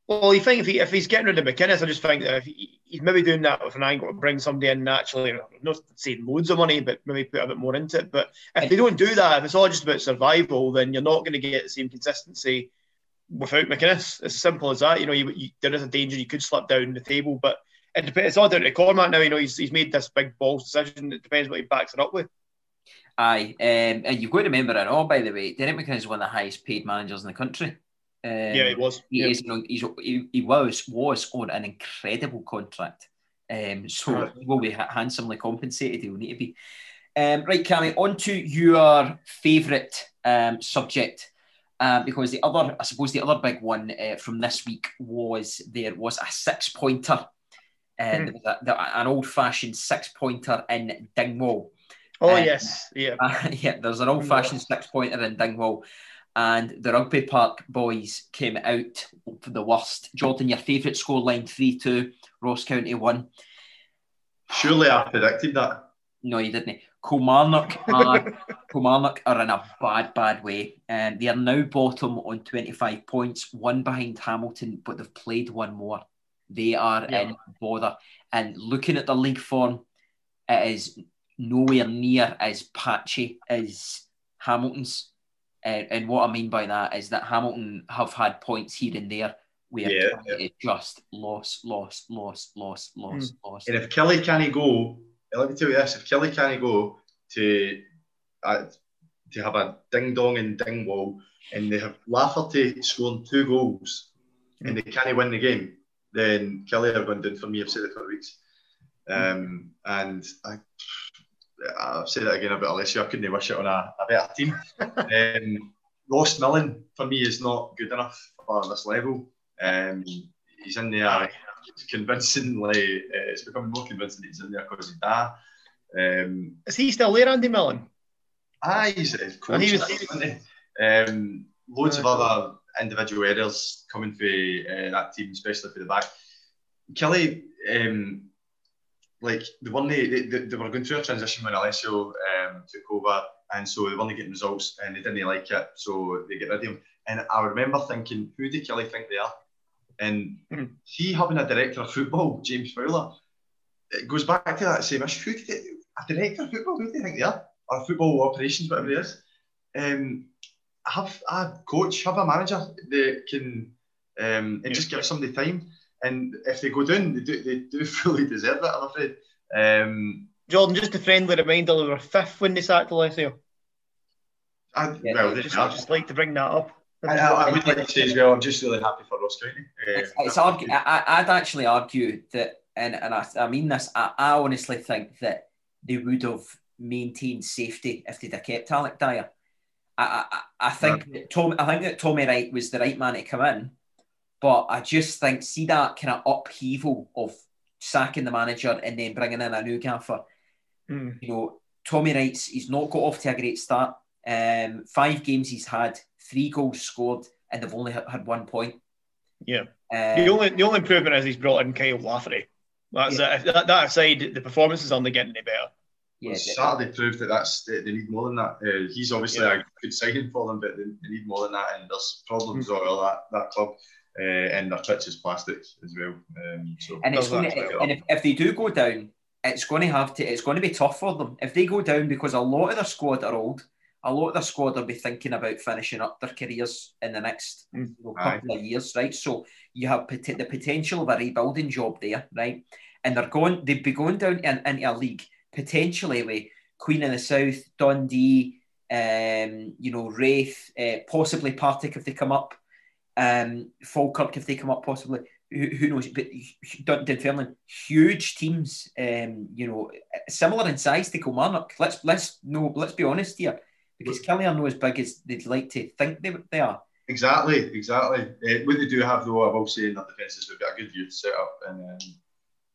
Well, you think if, he, if he's getting rid of McInnes, I just think that if he, he's maybe doing that with an angle to bring somebody in naturally, not saying loads of money, but maybe put a bit more into it. But if they don't do that, if it's all just about survival, then you're not going to get the same consistency without McInnes. As simple as that. You know, you, you, there is a danger you could slip down the table, but it depends, it's all down to Cormack now. You know, he's, he's made this big balls decision. It depends what he backs it up with. Aye, um, and you've got to remember it all, by the way. Derek McInnes is one of the highest paid managers in the country. Um, yeah, he was. He, yeah. is, you know, he, he was was on an incredible contract. Um, so right. he will be handsomely compensated. He will need to be. Um, right, Cammy, on to your favourite um, subject. Um, because the other, I suppose, the other big one uh, from this week was there was a six pointer, and mm. An old fashioned six pointer in Dingwall. Oh um, yes, yeah, uh, yeah. There's an old fashioned six pointer in Dingwall, and the Rugby Park boys came out for the worst. Jordan, your favourite scoreline 3 2, Ross County 1. Surely I predicted that. No, you didn't. Kilmarnock are Kilmarnock are in a bad, bad way, and they are now bottom on 25 points, one behind Hamilton, but they've played one more. They are Yeah. in bother, and looking at the league form, it is nowhere near as patchy as Hamilton's. And, and what I mean by that is that Hamilton have had points here and there where Yeah, Killie is just lost, lost, lost, lost, hmm. lost, lost. And if Killie can't go, eh, let me tell you this: if Killie can't go to uh, to have a ding dong and Dingwall, and they have Lafferty scoring two goals, hmm. and they can't win the game, then Killie are going down for me. I've said it for weeks, hmm. um, and I. I've said it again about Alessio. I couldn't wish it on a, a better team. um, Ross Millen for me is not good enough for this level. Um, he's in there convincingly. Uh, it's becoming more convincing that he's in there because of that. Um, Is he still there, Andy Millen? ah, he's a coach. Oh, he was-? Um, loads of other individual errors coming for uh, that team, especially for the back. Killie, um, like they weren't they, they, they were going through a transition when Alessio um, took over, and so they weren't getting results, and they didn't like it, so they get rid of him. And I remember thinking, who did Killie think they are? And Mhm. he having a director of football, James Fowler, it goes back to that same issue. Who did it, a director of football? Who do you think they are? Or football operations, whatever it is. Um, have a coach, have a manager that can um, and just give somebody time. And if they go down, they do, they do fully deserve it, I'm afraid. Um, Jordan, just a friendly reminder, they were fifth when they sacked Alessio. I, Yeah, well, they Just, are. just like to bring that up. I, I, I would like to say as well, I'm just really happy for Ross County. Uh, It's, it's argu- I, I- I'd actually argue that, and, and I, I mean this, I, I honestly think that they would have maintained safety if they'd have kept Alex Dyer. I, I, I think that Tom, I think that Tommy Wright was the right man to come in, but I just think see that kind of upheaval of sacking the manager and then bringing in a new gaffer. Mm. You know, Tommy Wright's he's not got off to a great start. Um, five games he's had, three goals scored, and they've only had, had one point. Yeah. Um, The only the only improvement is he's brought in Kyle Lafferty. That's Yeah. it. That, that aside, the performance is only getting any better. yeah, Well, Saturday proved that that's they, they need more than that. Uh, he's obviously Yeah. a good signing for them, but they, they need more than that. And there's problems mm. all that that club, uh, and their pitch is plastic as well. Um, so and it's going to, and if, if they do go down, it's going to have to it's going to be tough for them if they go down because a lot of their squad are old. A lot of their squad will be thinking about finishing up their careers in the next Mm. you know, couple of years, right? So you have pot- the potential of a rebuilding job there, right? And they're going, they'd be going down in, into a league potentially with Queen of the South, Dundee, um, you know, Raith, uh, possibly Partick if they come up, um, Falkirk if they come up, possibly. Who, who knows? But Dun- Dunfermline, huge teams, um, you know, similar in size to Kilmarnock. Let's let's no, let's be honest here, because Killie are not as big as they'd like to think they, they are. exactly, exactly. Uh, what they do have though, I will say in their defence is they've got a good youth set up, and um,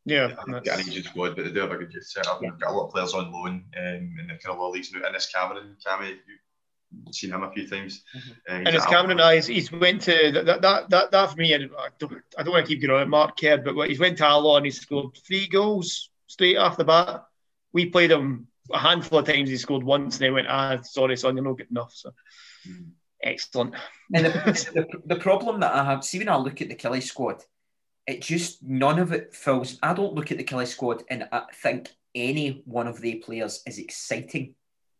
Yeah. they've got an that's- aged squad, but they do have a good youth set up. Yeah. They've got a lot of players on loan um, in the kind of lower leagues now. And this Cameron, Cammy, you've seen him a few times. Mm-hmm. Uh, And it's at Cameron Eyes. He's went to that that that, that for me. I don't, I don't want to keep going on Mark Kerr, but what- he's went to Alloa and he's scored three goals straight off the bat. We played him a handful of times. He scored once, and they went, "Ah, sorry, son, you're not good enough." So excellent. And the, the, the problem that I have, see when I look at the Killie squad, it just none of it fills. I don't look at the Killie squad and I think any one of the players is exciting. Do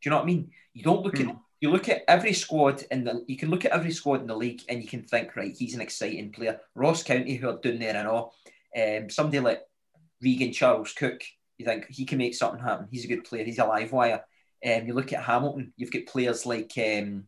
you know what I mean? You don't look at you look at every squad in the you can look at every squad in the league and you can think right, he's an exciting player. Ross County, who are doing there and all, um, somebody like Regan Charles Cook, you think he can make something happen. He's a good player. He's a live wire. Um, you look at Hamilton, you've got players like um,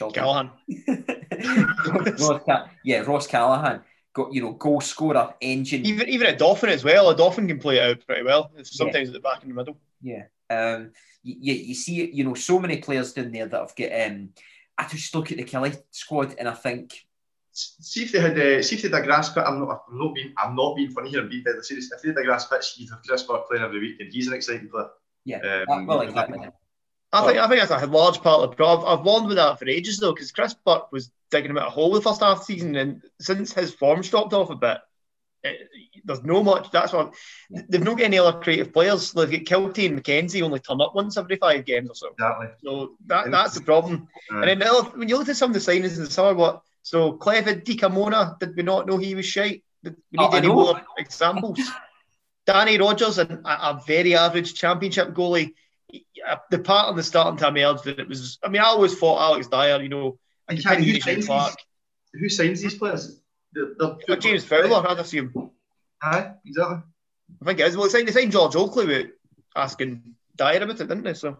Callachan. Ross yeah, Ross Callachan, got you know goal scorer, engine. Even even at Dolphin as well. A Dolphin can play it out pretty well. It's sometimes at the back in the middle. Yeah. Um, you, you see, you know, so many players down there that have got. Um, I just look at the Killie squad and I think, see if they had uh, see if they had a grass pitch. I'm not I'm not being I'm not being funny here. I'm being deadly serious. If they had a grass pitch, you'd have Chris Burke playing every week, and he's an exciting player. yeah, Um, well, exactly. I think I think that's a large part of the problem. I've, I've warned with that for ages though, because Chris Burke was digging him out a hole the first half of the season, and since his form's dropped off a bit, it, there's no much. That's what they've not got any other creative players. They've got Kiltie and McKenzie only turn up once every five games or so. Exactly. So that that's the problem. And then the other, when you look at some of the signings in the summer, what so Clevid Dikamona, did we not know he was shite? Did we Oh, need I any more examples? Danny Rogers, a, a very average championship goalie. The part on the starting time emerged that it was. I mean, I always thought Alex Dyer. You know, I can can you use Clark. who signs these players? The, the But James Fowler, I'd assume. Aye, exactly. I think it is. Well, it's like they signed George Oakley with asking Dyer about it, didn't they? So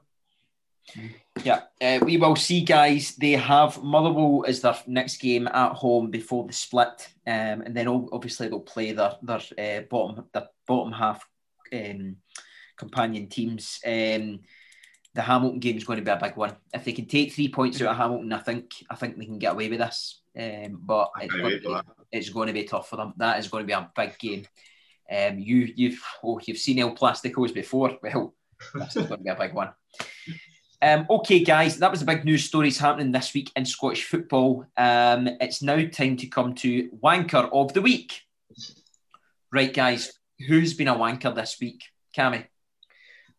Yeah, uh, we will see, guys. They have Motherwell as their next game at home before the split, um, and then obviously they'll play their their uh, bottom their bottom half um, companion teams. Um, the Hamilton game is going to be a big one. If they can take three points out of Hamilton, I think I think they can get away with this. Um, but it's going, to be, it's going to be tough for them. That is going to be a big game. Um, you you've oh you've seen El Plasticos before. Well, this is going to be a big one. Um, okay, guys, that was the big news stories happening this week in Scottish football. Um, it's now time to come to Wanker of the Week. Right, guys, who's been a wanker this week? Cammy.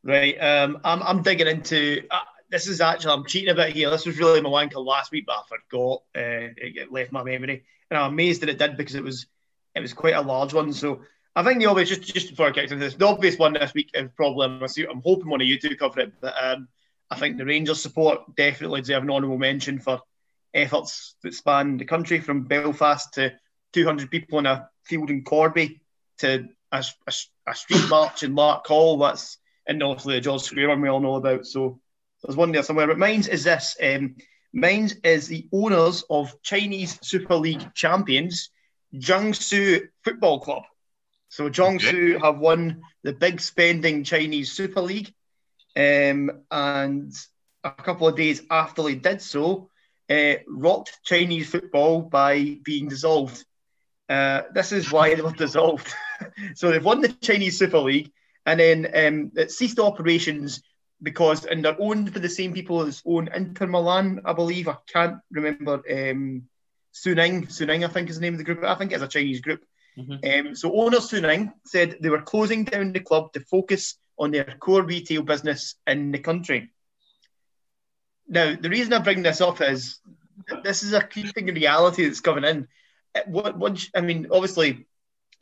Right. Um, I'm, I'm digging into uh, this. Is actually I'm cheating a bit here. This was really my wanker last week, but I forgot. Uh, it left my memory, and I'm amazed that it did because it was it was quite a large one. So I think the obvious, just just before I get into this, the obvious one this week is probably I'm I'm hoping one of you two cover it, but um, I think the Rangers support definitely deserve an honourable mention for efforts that span the country from Belfast to 200 people in a field in Corby to a, a, a street march in Larkhall. That's and obviously the George Square one we all know about. So there's one there somewhere. But mine's is this. Um, mine's is the owners of Chinese Super League champions, Jiangsu Football Club. So Jiangsu have won the big spending Chinese Super League. Um, and a couple of days after they did so, uh, rocked Chinese football by being dissolved. Uh, this is why they were dissolved. so they've won the Chinese Super League, and then um, it ceased operations because, and they're owned by the same people as own Inter Milan, I believe. I can't remember. Um, Suning, Suning, I think is the name of the group. I think it's a Chinese group. Um, so owner Suning said they were closing down the club to focus on their core retail business in the country. Now, the reason I bring this up is this is a creeping reality that's coming in. What, what, I mean, obviously,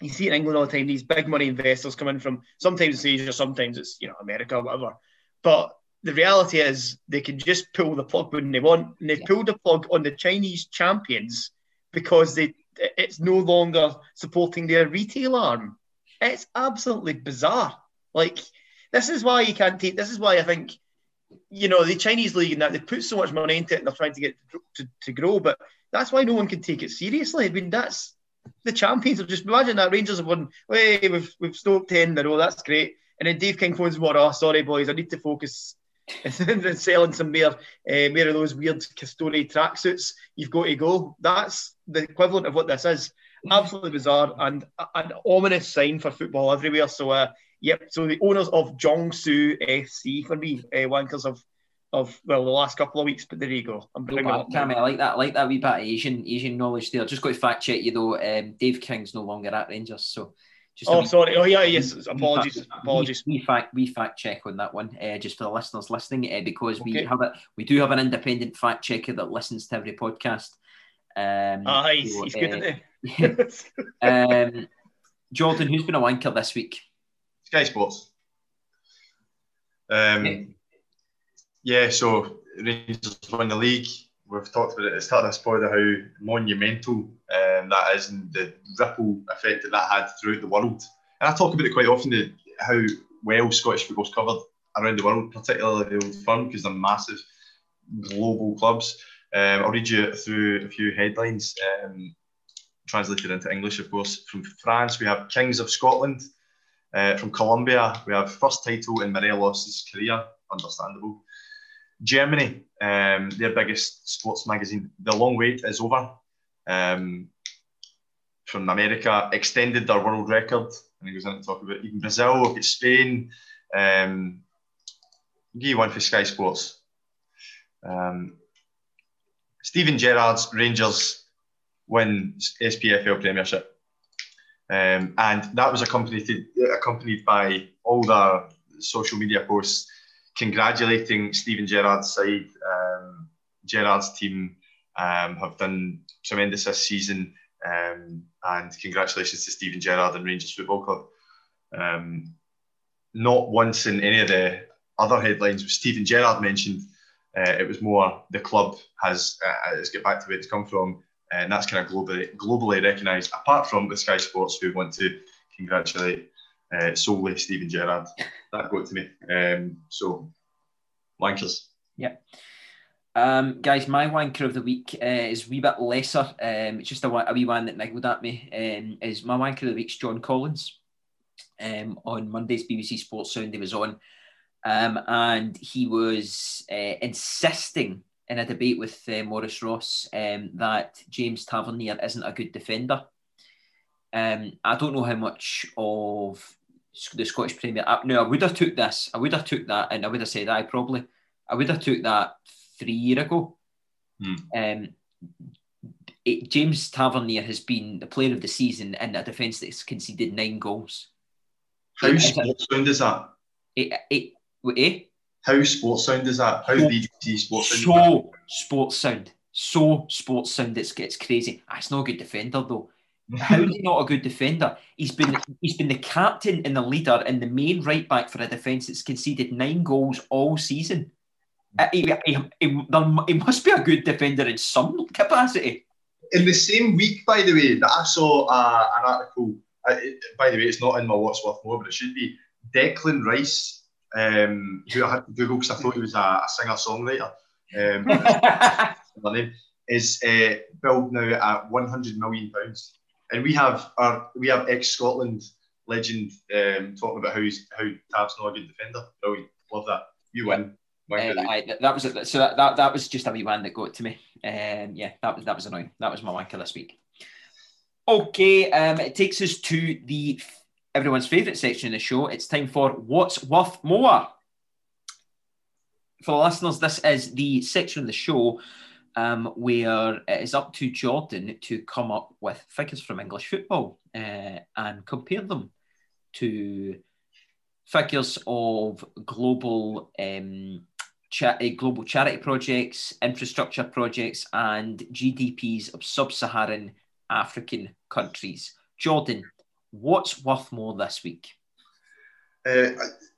you see in England all the time these big money investors come in from sometimes it's Asia, sometimes it's you know America, whatever. But the reality is they can just pull the plug when they want, and they've pulled the plug on the Chinese champions because they it's no longer supporting their retail arm. It's absolutely bizarre. Like this is why you can't take. This is why I think you know the Chinese league and that they put so much money into it and they're trying to get to, to, grow, but that's why no one can take it seriously. I mean, that's the champions are just imagine that Rangers have won. Hey, we've we've stoked ten in a row. That's great. And then Dave King phones me, "Oh, sorry boys, I need to focus." and selling some more, uh, more of those weird Castore tracksuits. You've got to go. That's the equivalent of what this is. Absolutely bizarre and an ominous sign for football everywhere. So, uh, yep. So the owners of Jiangsu FC for me, uh, wankers of of well the last couple of weeks. But there you go. I'm bringing up. Cammy, I like that. I like that wee bit of Asian Asian knowledge there. Just got to fact check you though. Um, Dave King's no longer at Rangers, so just Oh, sorry. Oh, yeah. Yes. Apologies. fact- Apologies. We, fact we fact check on that one, uh, just for the listeners listening, uh, because we have it. We do have an independent fact checker that listens to every podcast. Um, Ah, he's, so, he's good uh, at it. um, Jordan, who's been a wanker this week? Sky Sports. Um, yeah, so Rangers won the league. We've talked about it at the start of this how monumental um, that is and the ripple effect that that had throughout the world. And I talk about it quite often the, how well Scottish football's covered around the world, particularly the Old Firm, because they're massive global clubs. Um, I'll read you through a few headlines, um, translated into English, of course. From France, we have Kings of Scotland. Uh, from Colombia, we have first title in Morelos' career, understandable. Germany, um, their biggest sports magazine, The Long Wait is over. Um, from America, extended their world record. And he goes on to talk about even Brazil, we've got Spain. Um, give one for Sky Sports. Um, Steven Gerrard's Rangers win SPFL Premiership. Um, and that was accompanied accompanied by all the social media posts congratulating Steven Gerrard's side. Um, Gerrard's team um, have done tremendous this season, um, and congratulations to Steven Gerrard and Rangers Football Club. Um, not once in any of the other headlines was Steven Gerrard mentioned. Uh, it was more the club has uh, let's get back to where it's come from, and that's kind of globally globally recognised. Apart from the Sky Sports, who want to congratulate uh, solely Steven Gerrard. That got to me. Um, so, wankers. Yeah. Um, guys, my wanker of the week uh, is a wee bit lesser. Um, it's just a, a wee one that niggled at me. Um, is my wanker of the week's John Collins. Um, on Monday's BBC Sports Sound, he was on, um, and he was uh, insisting in a debate with uh, Maurice Ross um, that James Tavernier isn't a good defender. Um, I don't know how much of the Scottish Premier. I, no, I would have took this. I would have took that, and I would have said I probably. I would have took that three year ago. Hmm. Um, it, James Tavernier has been the player of the season in a defence that's conceded nine goals. How sports sound is that? It, it, eh? How sports sound is that? How So- BBC sports sound? So sports sound. So sports sound. It's it's crazy. Ah, it's not a good defender though. How is he not a good defender? He's been he's been the captain and the leader and the main right back for a defence that's conceded nine goals all season. Uh, he, he, he, he must be a good defender in some capacity. In the same week, by the way, that I saw uh, an article. Uh, it, by the way, it's not in my What's Worth More, but it should be. Declan Rice, um, who I had to Google because I thought he was a, a singer songwriter. Um, my name is uh, billed now at 100 million pounds, and we have our we have ex Scotland legend um, talking about how he's, how Tav's not a good defender. Brilliant, love that. You win. Of the Uh. I, that was a, so that, that that was just a wee one that got to me. Um, yeah, that was that was annoying. That was my wanker this week. Okay, um, it takes us to the everyone's favourite section of the show. It's time for what's worth more. For the listeners, this is the section of the show um, where it is up to Jordan to come up with figures from English football uh, and compare them to figures of global um, cha- uh, global charity projects, infrastructure projects, and GDPs of sub-Saharan African countries. Jordan, what's worth more this week? Uh,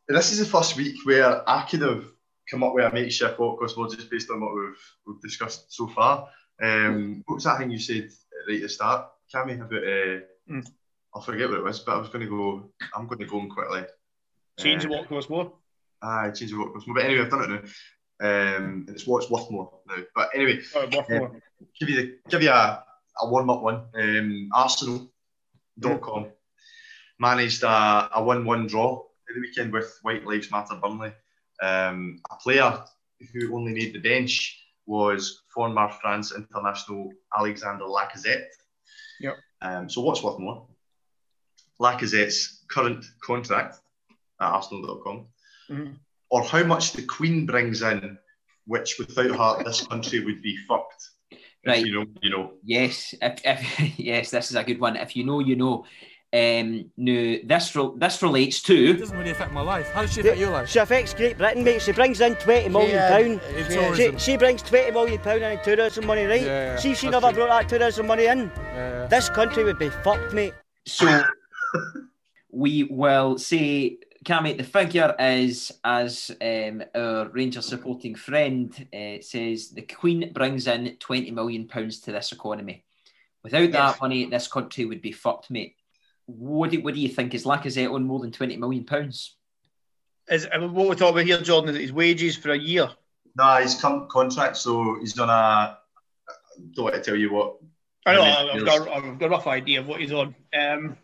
this is the first week where I could have come up with a makeshift cost more just based on what we've, we've discussed so far. Um, what was that thing you said right at the start, Cammy, about uh, Mm. I forget what it was, but I was going to go. I'm going to go on quickly. Change Uh, what costs more. Aye, change what cost more. But anyway, I've done it now. Um, and it's what's worth more now. But anyway, Oh, more. give you the give you a, a warm up one. Um, Arsenal.com managed a, a 1 1 draw at the weekend with White Lives Matter Burnley. Um, a player who only made the bench was former France international Alexander Lacazette. Yep. Um, so, what's worth more? Lacazette's current contract at Arsenal.com, Mhm. or how much the Queen brings in, which without her, this country would be fucked. If Right. You know, you know. Yes, if, if yes, this is a good one. If you know, you know. Um, no, this re- this relates to It doesn't really affect my life. How does she affect your life? She affects Great Britain, mate. She brings in twenty million Yeah, pound. in She, she brings twenty million pound in tourism money, right? Yeah, yeah, See if she that's never true. brought that tourism money in. Yeah. This country would be fucked, mate. So we will say, Cammy, the figure is, as um, our Rangers supporting friend uh, says, the Queen brings in £20 million to this economy. Without that money, this country would be fucked, mate. What do, what do you think? Is Lacazette on more than £20 million? Is I mean, what we're talking about here, Jordan, is his wages for a year. Nah, he's come contract, so he's on a. Don't want to tell you what. I know, how many I've got, I've got a rough idea of what he's on. Um,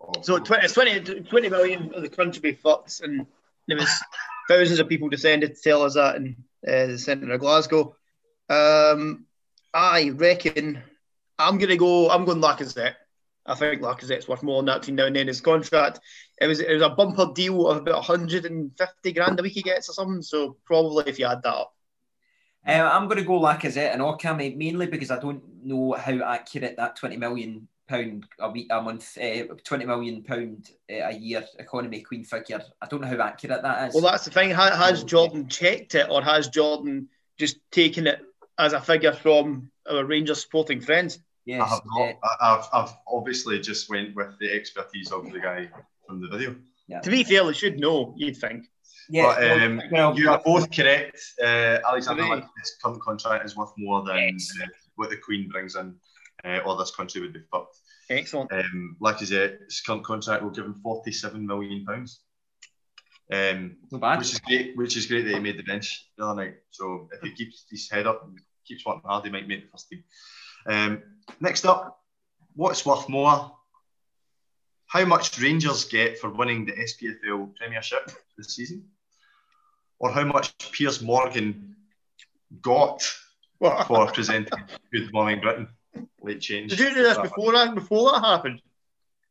Oh, so 20, 20, 20 million of the country be fucked, and there was thousands of people descended to tell us that in uh, the centre of Glasgow. Um, I reckon I'm going to go. I'm going Lacazette. I think Lacazette's worth more than that between now and then. His contract, it was it was a bumper deal of about 150 grand a week he gets or something. So probably if you add that up. Uh, I'm going to go Lacazette and Ockham, mainly because I don't know how accurate that 20 million pound a week a month, uh, twenty million pound uh, a year economy queen figure. I don't know how accurate that is. Well, that's the thing. Ha- Has Jordan checked it, or has Jordan just taken it as a figure from our Rangers sporting friends? Yes, I have not, I- I've, I've obviously just went with the expertise of the guy from the video. yeah. To be fair, they should know. You'd think. yeah, but um, well, you are both correct. Uh, Alexander Hooray. Lacazette's current contract is worth more than Yes. uh, what the Queen brings in, uh, or this country would be fucked. Excellent. Um, Lacazette's current contract will give him forty-seven million pounds. Um, not bad. which is great. Which is great that he made the bench the other night. So if he keeps his head up and keeps working hard, he might make the first team. Um, next up, what's worth more? How much Rangers get for winning the SPFL Premiership this season, or how much Piers Morgan got for presenting Good Morning Britain? Late change. Did you do this before that? Before that happened?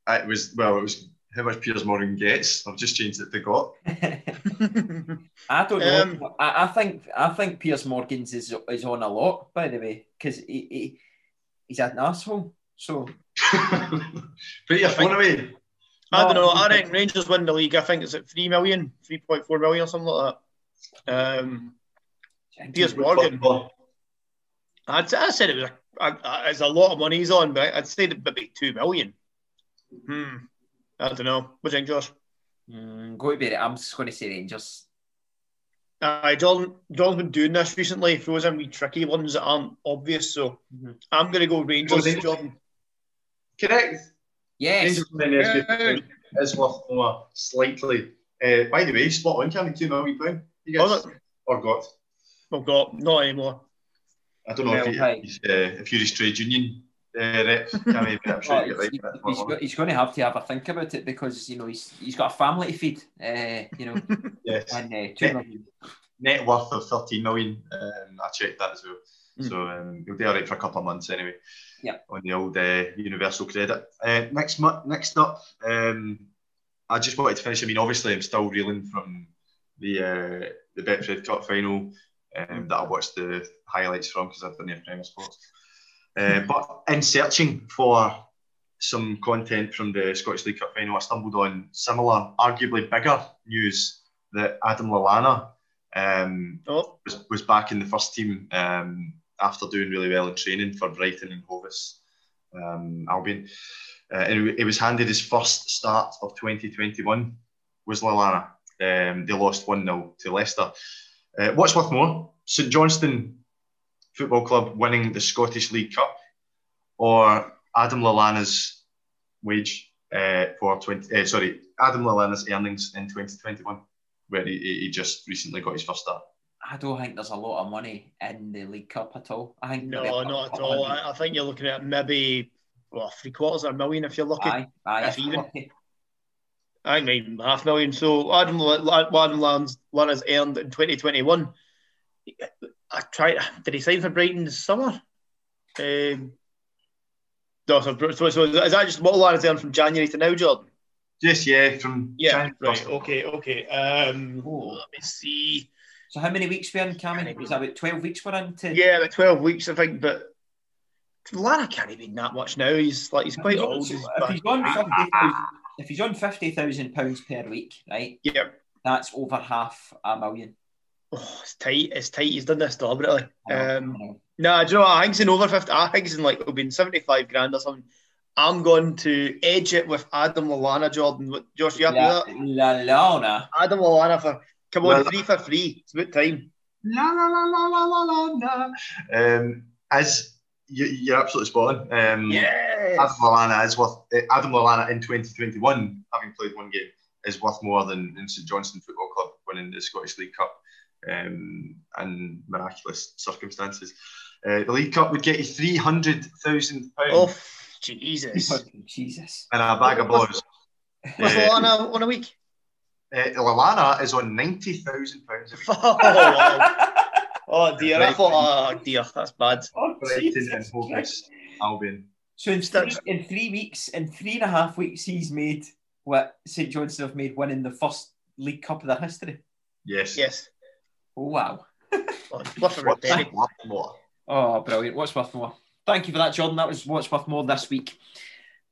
It was well. It was how much Piers Morgan gets. I've just changed it to got. I don't know. Um, I, I think I think Piers Morgan's is is on a lot, by the way, because he, he he's an asshole. So Put your phone away. I don't know. I think Rangers win the league. I think it's at three million, three point four million, or something like that. Um, Piers Morgan. I'd, I said it was a, a, a, it's a lot of money he's on, but I'd say maybe two million. Hmm. I don't know. What do you think, Josh? Mm, go to bed. I'm just going to say Rangers. Uh, Jordan, Jordan's been doing this recently, throws in wee tricky ones that aren't obvious. So Mhm. I'm going to go Rangers. Rangers. Jordan. Correct. Yes. Rangers winning the SPFL is worth more slightly. Uh, by the way, spot on, Cammy, two million pound. You guys that- or got? Oh God, not anymore. I don't know Well, if, you, right. he's, uh, if you're his trade union rep, Cammy, but I'm sure Oh, he's, right. he's, got, he's going to have to have a think about it because you know he's he's got a family to feed. Uh, you know, Yes. and uh, two Yeah. Net worth of 13 million. Um, I checked that as well. Mm. So um, he'll be all right for a couple of months anyway. Yeah. On the old uh, universal credit. Uh, next, mu- next up, um, I just wanted to finish. I mean, obviously, I'm still reeling from the uh, the Betfred Cup final um, that I watched the highlights from because I've done the Premier Sports. Uh, but in searching for some content from the Scottish League Cup final, I stumbled on similar, arguably bigger news that Adam Lallana um, Oh, was, was back in the first team um, after doing really well in training for Brighton and Hovis um, Albion. Uh, and he was handed his first start of 2021 was Lallana. Um, they lost 1 0 to Leicester. Uh, what's worth more, St Johnstone Football Club winning the Scottish League Cup or Adam Lallana's wage uh, for 20, uh, sorry, Adam Lallana's earnings in 2021, where he, he just recently got his first start. I don't think there's a lot of money in the League Cup at all. I think no, not at all. I, I think you're looking at maybe well, three quarters of a million if you're lucky. Aye, aye, if if even. lucky. I mean, half million. So Adam, La- Adam Lans- Lana's earned in 2021. I tried. Did he sign for Brighton this summer? Um, no, so, so, so is that just what Lana's earned from January to now, Jordan? Yes, yeah, from Yeah, January right. Okay, okay. Um, Oh. let me see. So how many weeks we're in, Cammy? Was that about twelve weeks we're into? Yeah, about 12 weeks, I think. But Lana can't even that much now. He's like he's quite old. so He's if he's on back. fifty thousand, if he's on fifty thousand pounds per week, right? Yeah. That's over half a million. Oh, it's tight. It's tight. He's done this deliberately. Um, I know. No, do you know what? I think it's in over 50. I think it's in like it'll be in 75 grand or something. I'm going to edge it with Adam Lallana, Jordan. What- Josh, you happy La, with La Lana. that? Adam Lallana for come on, La- three for free. It's about time. La la la la la la la la. Um, as you, you're absolutely spot on. Um, Yes. Adam Lallana is worth. Uh, Adam Lallana in 2021, having played one game, is worth more than in St Johnstone Football Club winning the Scottish League Cup, um, and miraculous circumstances. Uh, the League Cup would get you three hundred thousand pounds Oh, Jesus. Jesus. and a bag of balls. What's Uh, Lallana on a week? uh, Lallana is on ninety thousand pounds. Oh, wow. oh dear. I thought, oh dear, that's bad. Oh, Brighton Jesus and Hovis Albion. So in three, in three weeks, in three and a half weeks, he's made what St Johnstone have made winning the first League Cup of their history. Yes. Yes. Oh wow. Oh, worth a What's worth more? Oh, brilliant. What's worth more? Thank you for that, Jordan. That was what's worth more this week.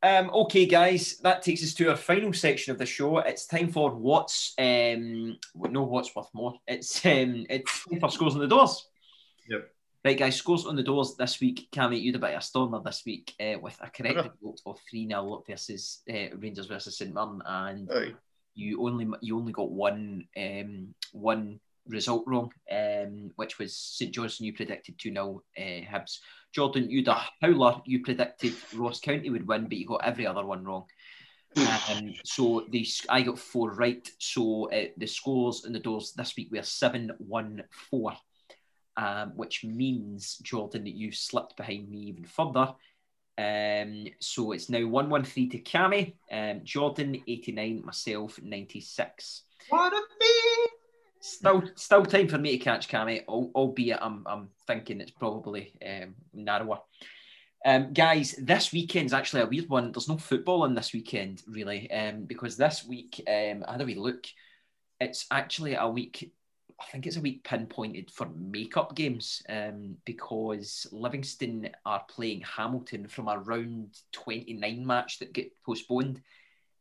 Um, okay, guys, that takes us to our final section of the show. It's time for what's um, no what's worth more. It's um, it's time for scores on the doors. Yep. Right, guys, scores on the doors this week. Cammy, you had a bit of a stormer this week uh, with a correct vote of 3 0 versus uh, Rangers versus St Mirren, and Aye. you only you only got one um, one result wrong, um, which was St Johnstone. You predicted 2 0 uh, Hibs. Jordan, you'd a howler. You predicted Ross County would win, but you got every other one wrong. Um, so the I got four right. So uh, the scores in the doors this week were 7 1 4 um, which means, Jordan, that you've slipped behind me even further. Um, so it's now 113 to Cammy, um, Jordan 89, myself 96. What a! Still, still time for me to catch Cammy, albeit I'm, I'm thinking it's probably um, narrower. Um, guys, this weekend's actually a weird one. There's no football on this weekend, really, um, because this week, um, I had a wee look. It's actually a week I think it's a week pinpointed for makeup games um, because Livingston are playing Hamilton from a round 29 match that get postponed,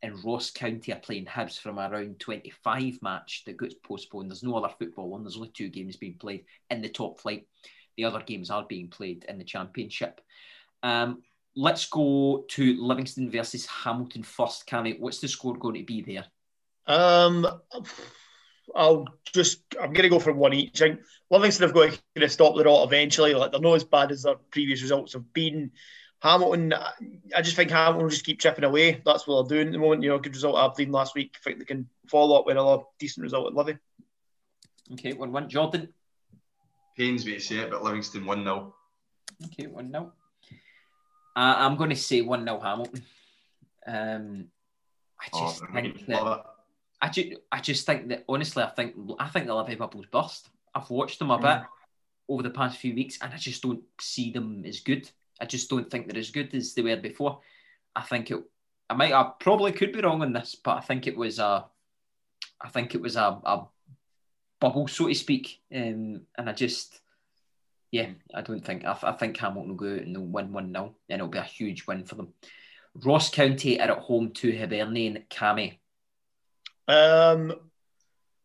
and Ross County are playing Hibs from a round 25 match that gets postponed. There's no other football on, there's only two games being played in the top flight. The other games are being played in the Championship. Um, let's go to Livingston versus Hamilton first. Cammy, what's the score going to be there? Um, I'll just I'm going to go for one each. Livingston have got to stop the rot eventually. Like they're not as bad as their previous results have been. Hamilton, I just think Hamilton will just keep chipping away. That's what they're doing at the moment. You know, good result at Aberdeen last week. I think they can follow up with another decent result at Livy. Okay, one one. Jordan. Pains me to say it, but Livingston one 0 Okay, one 0 uh, I'm going to say one 0 Hamilton. Um, I Oh, just I'm think that. love I just, I just think that honestly, I think I think the Livy bubble's burst. I've watched them a bit over the past few weeks, and I just don't see them as good. I just don't think they're as good as they were before. I think it. I might. I probably could be wrong on this, but I think it was a. I think it was a, a bubble, so to speak, um, and I just. Yeah, I don't think. I, I think Hamilton will go out and they'll win 1 0, and it'll be a huge win for them. Ross County are at home to Hibernian Cammy. Um,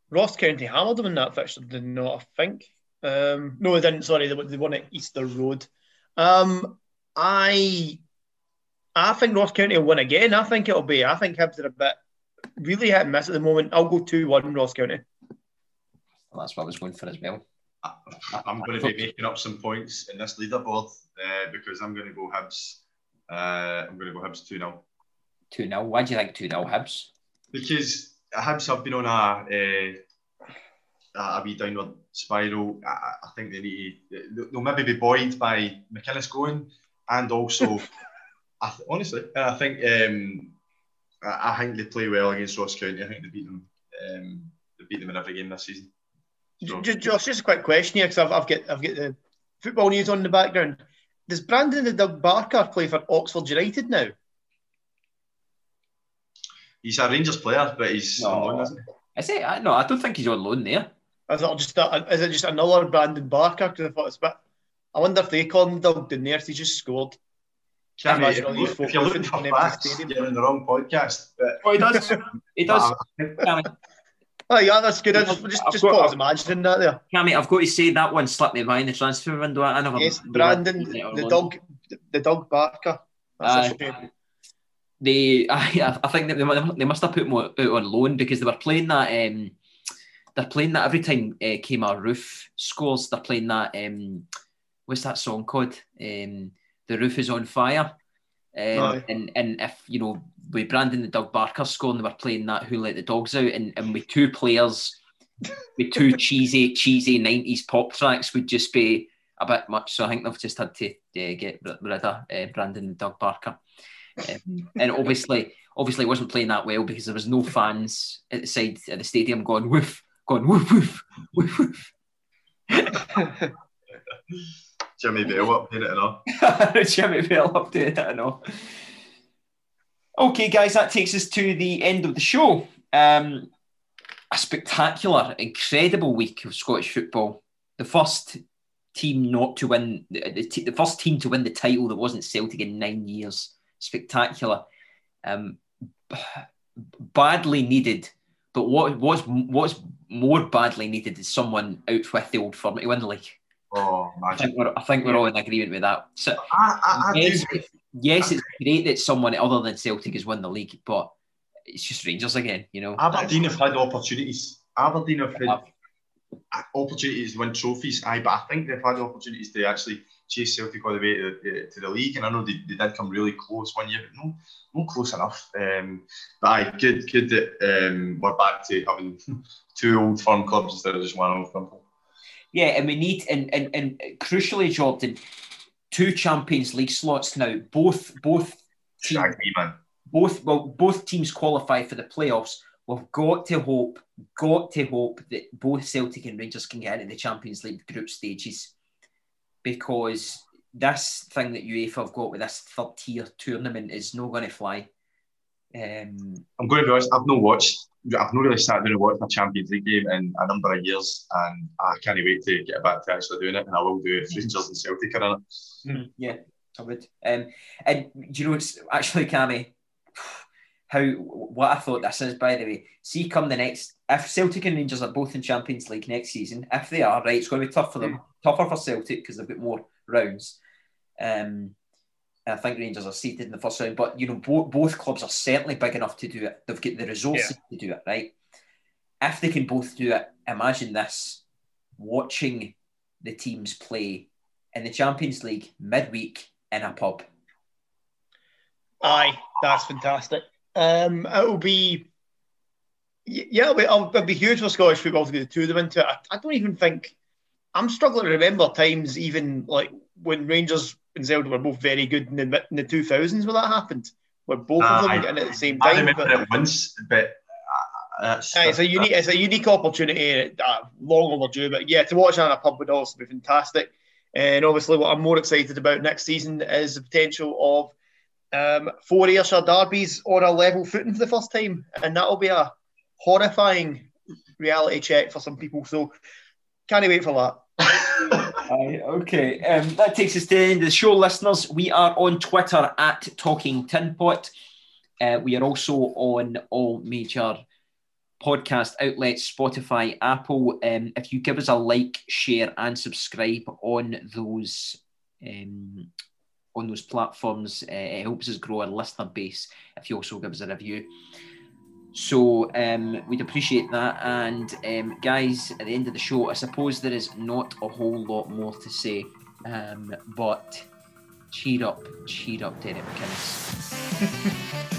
Ross County hammered them in that fixture, did not I think? Um, no, they didn't. Sorry, they, they won at Easter Road. Um, I, I think Ross County will win again. I think it'll be. I think Hibs are a bit really hit and miss at the moment. I'll go two one Ross County. Well, that's what I was going for as well. I'm going to be making up some points in this leaderboard uh, because I'm going to go Hibs. Uh, I'm going to go Hibs 2 0. 2 0. Why do you think 2 0 Hibs? Because Hibs have been on a, uh, a wee downward spiral. I, I think they need to, they'll maybe be buoyed by McInnes going, and also, I th- honestly, I think um, I, I think they play well against Ross County. I think they beat them. Um, they beat them in every game this season. So, Just, Josh, just a quick question here because I've, I've got I've got the football news on in the background. Does Brandon the Doug Barker play for Oxford United now? he's a Rangers player, but he's on loan, isn't he? I say, I, no, I don't think he's on loan there. Is it just a, is it just another Brandon Barker? Because I thought it's a bit. I wonder if they call him Doug Down there if he just scored. Can't Imagine be- all these if you're looking in for an empty facts, stadium. you're in the wrong podcast. But Oh, he does. He does. Oh yeah, that's good. I just just, I've just got- I was imagining that there. Cammy, I've got to say that one slipped me by in the transfer window. I never. Yes, Brandon, the dog, the dog Barker. That's a shame. They, I, I think that they, they must have put him out on loan because they were playing that. Um, they're playing that every time uh, Kemar Roofe scores. They're playing that. Um, what's that song called? Um, the roof is on fire. Um, and and if you know with Brandon the Doug Barker scoring, they were playing that Who Let the Dogs Out, and, and with two players, with two cheesy cheesy nineties pop tracks would just be a bit much. So I think they've just had to uh, get rid of uh, Brandon and Doug Barker. Um, and obviously, obviously, it wasn't playing that well because there was no fans at the side of the stadium going woof, going woof, woof, woof, woof. Jimmy Bell up in it all. Jimmy Bell up it, know. Okay, guys, that takes us to the end of the show. Um, a spectacular, incredible week of Scottish football. The first team not to win, the, the, the first team to win the title that wasn't Celtic in nine years. spectacular. Um, badly needed, but what what's what's more badly needed is someone out with the old firm to win the league. Oh, I think we're, I think we're all in agreement with that. So, I, I, I yes, yes, it's great that someone other than Celtic has won the league, but it's just Rangers again, you know. Aberdeen have had opportunities. Aberdeen have had opportunities to win trophies. Aye, but I think they've had opportunities to actually chase Celtic all the way to the, to the league. And I know they, they did come really close one year, but no, not close enough. Um, but aye, good, good that um, we're back to having two old firm clubs instead of just one old firm club. Yeah, and we need and and, and crucially, Jordan, two Champions League slots now. Both both teams, me, man. both well both teams qualify for the playoffs. We've got to hope, got to hope that both Celtic and Rangers can get into the Champions League group stages, because this thing that UEFA have got with this third tier tournament is not going to fly. Um, I'm going to be honest. I've not watched. I've not really sat down and watched a Champions League game in a number of years, and I can't wait to get back to actually doing it. And I will do it if Rangers and Celtic are in it. Yeah, I would. Um, and do you know it's actually Cammy? How what I thought this is, by the way. See, come the next, if Celtic and Rangers are both in Champions League next season, if they are, right, it's going to be tough for them, tougher for Celtic because they've got more rounds. Um, I think Rangers are seated in the first round, but you know both both clubs are certainly big enough to do it. They've got the resources to do it, right? If they can both do it, imagine this: watching the teams play in the Champions League midweek in a pub. Aye, that's fantastic. Um, it'll be, yeah, it'll be, it'll be huge for Scottish football to get the two of them into it. I, I don't even think, I'm struggling to remember times even like when Rangers and Celtic were both very good in the, in the 2000s when that happened, where both of them got in at the same time. I remember but- it once, but uh, that's, Aye, it's a unique, it's a unique opportunity, uh, long overdue. But yeah, to watch that in a pub would also be fantastic. And obviously, what I'm more excited about next season is the potential of um, four Ayrshire derbies on a level footing for the first time, and that'll be a horrifying reality check for some people. So, can't wait for that. Aye, okay, um, that takes us to the end of the show, listeners. We are on Twitter at Talking Tin Pot. Uh, we are also on all major podcast outlets, Spotify, Apple. Um, if you give us a like, share, and subscribe on those um, on those platforms, uh, it helps us grow our listener base. If you also give us a review. So um, we'd appreciate that. And um, guys, at the end of the show, I suppose there is not a whole lot more to say, um, but cheer up, cheer up, Derek McInnes.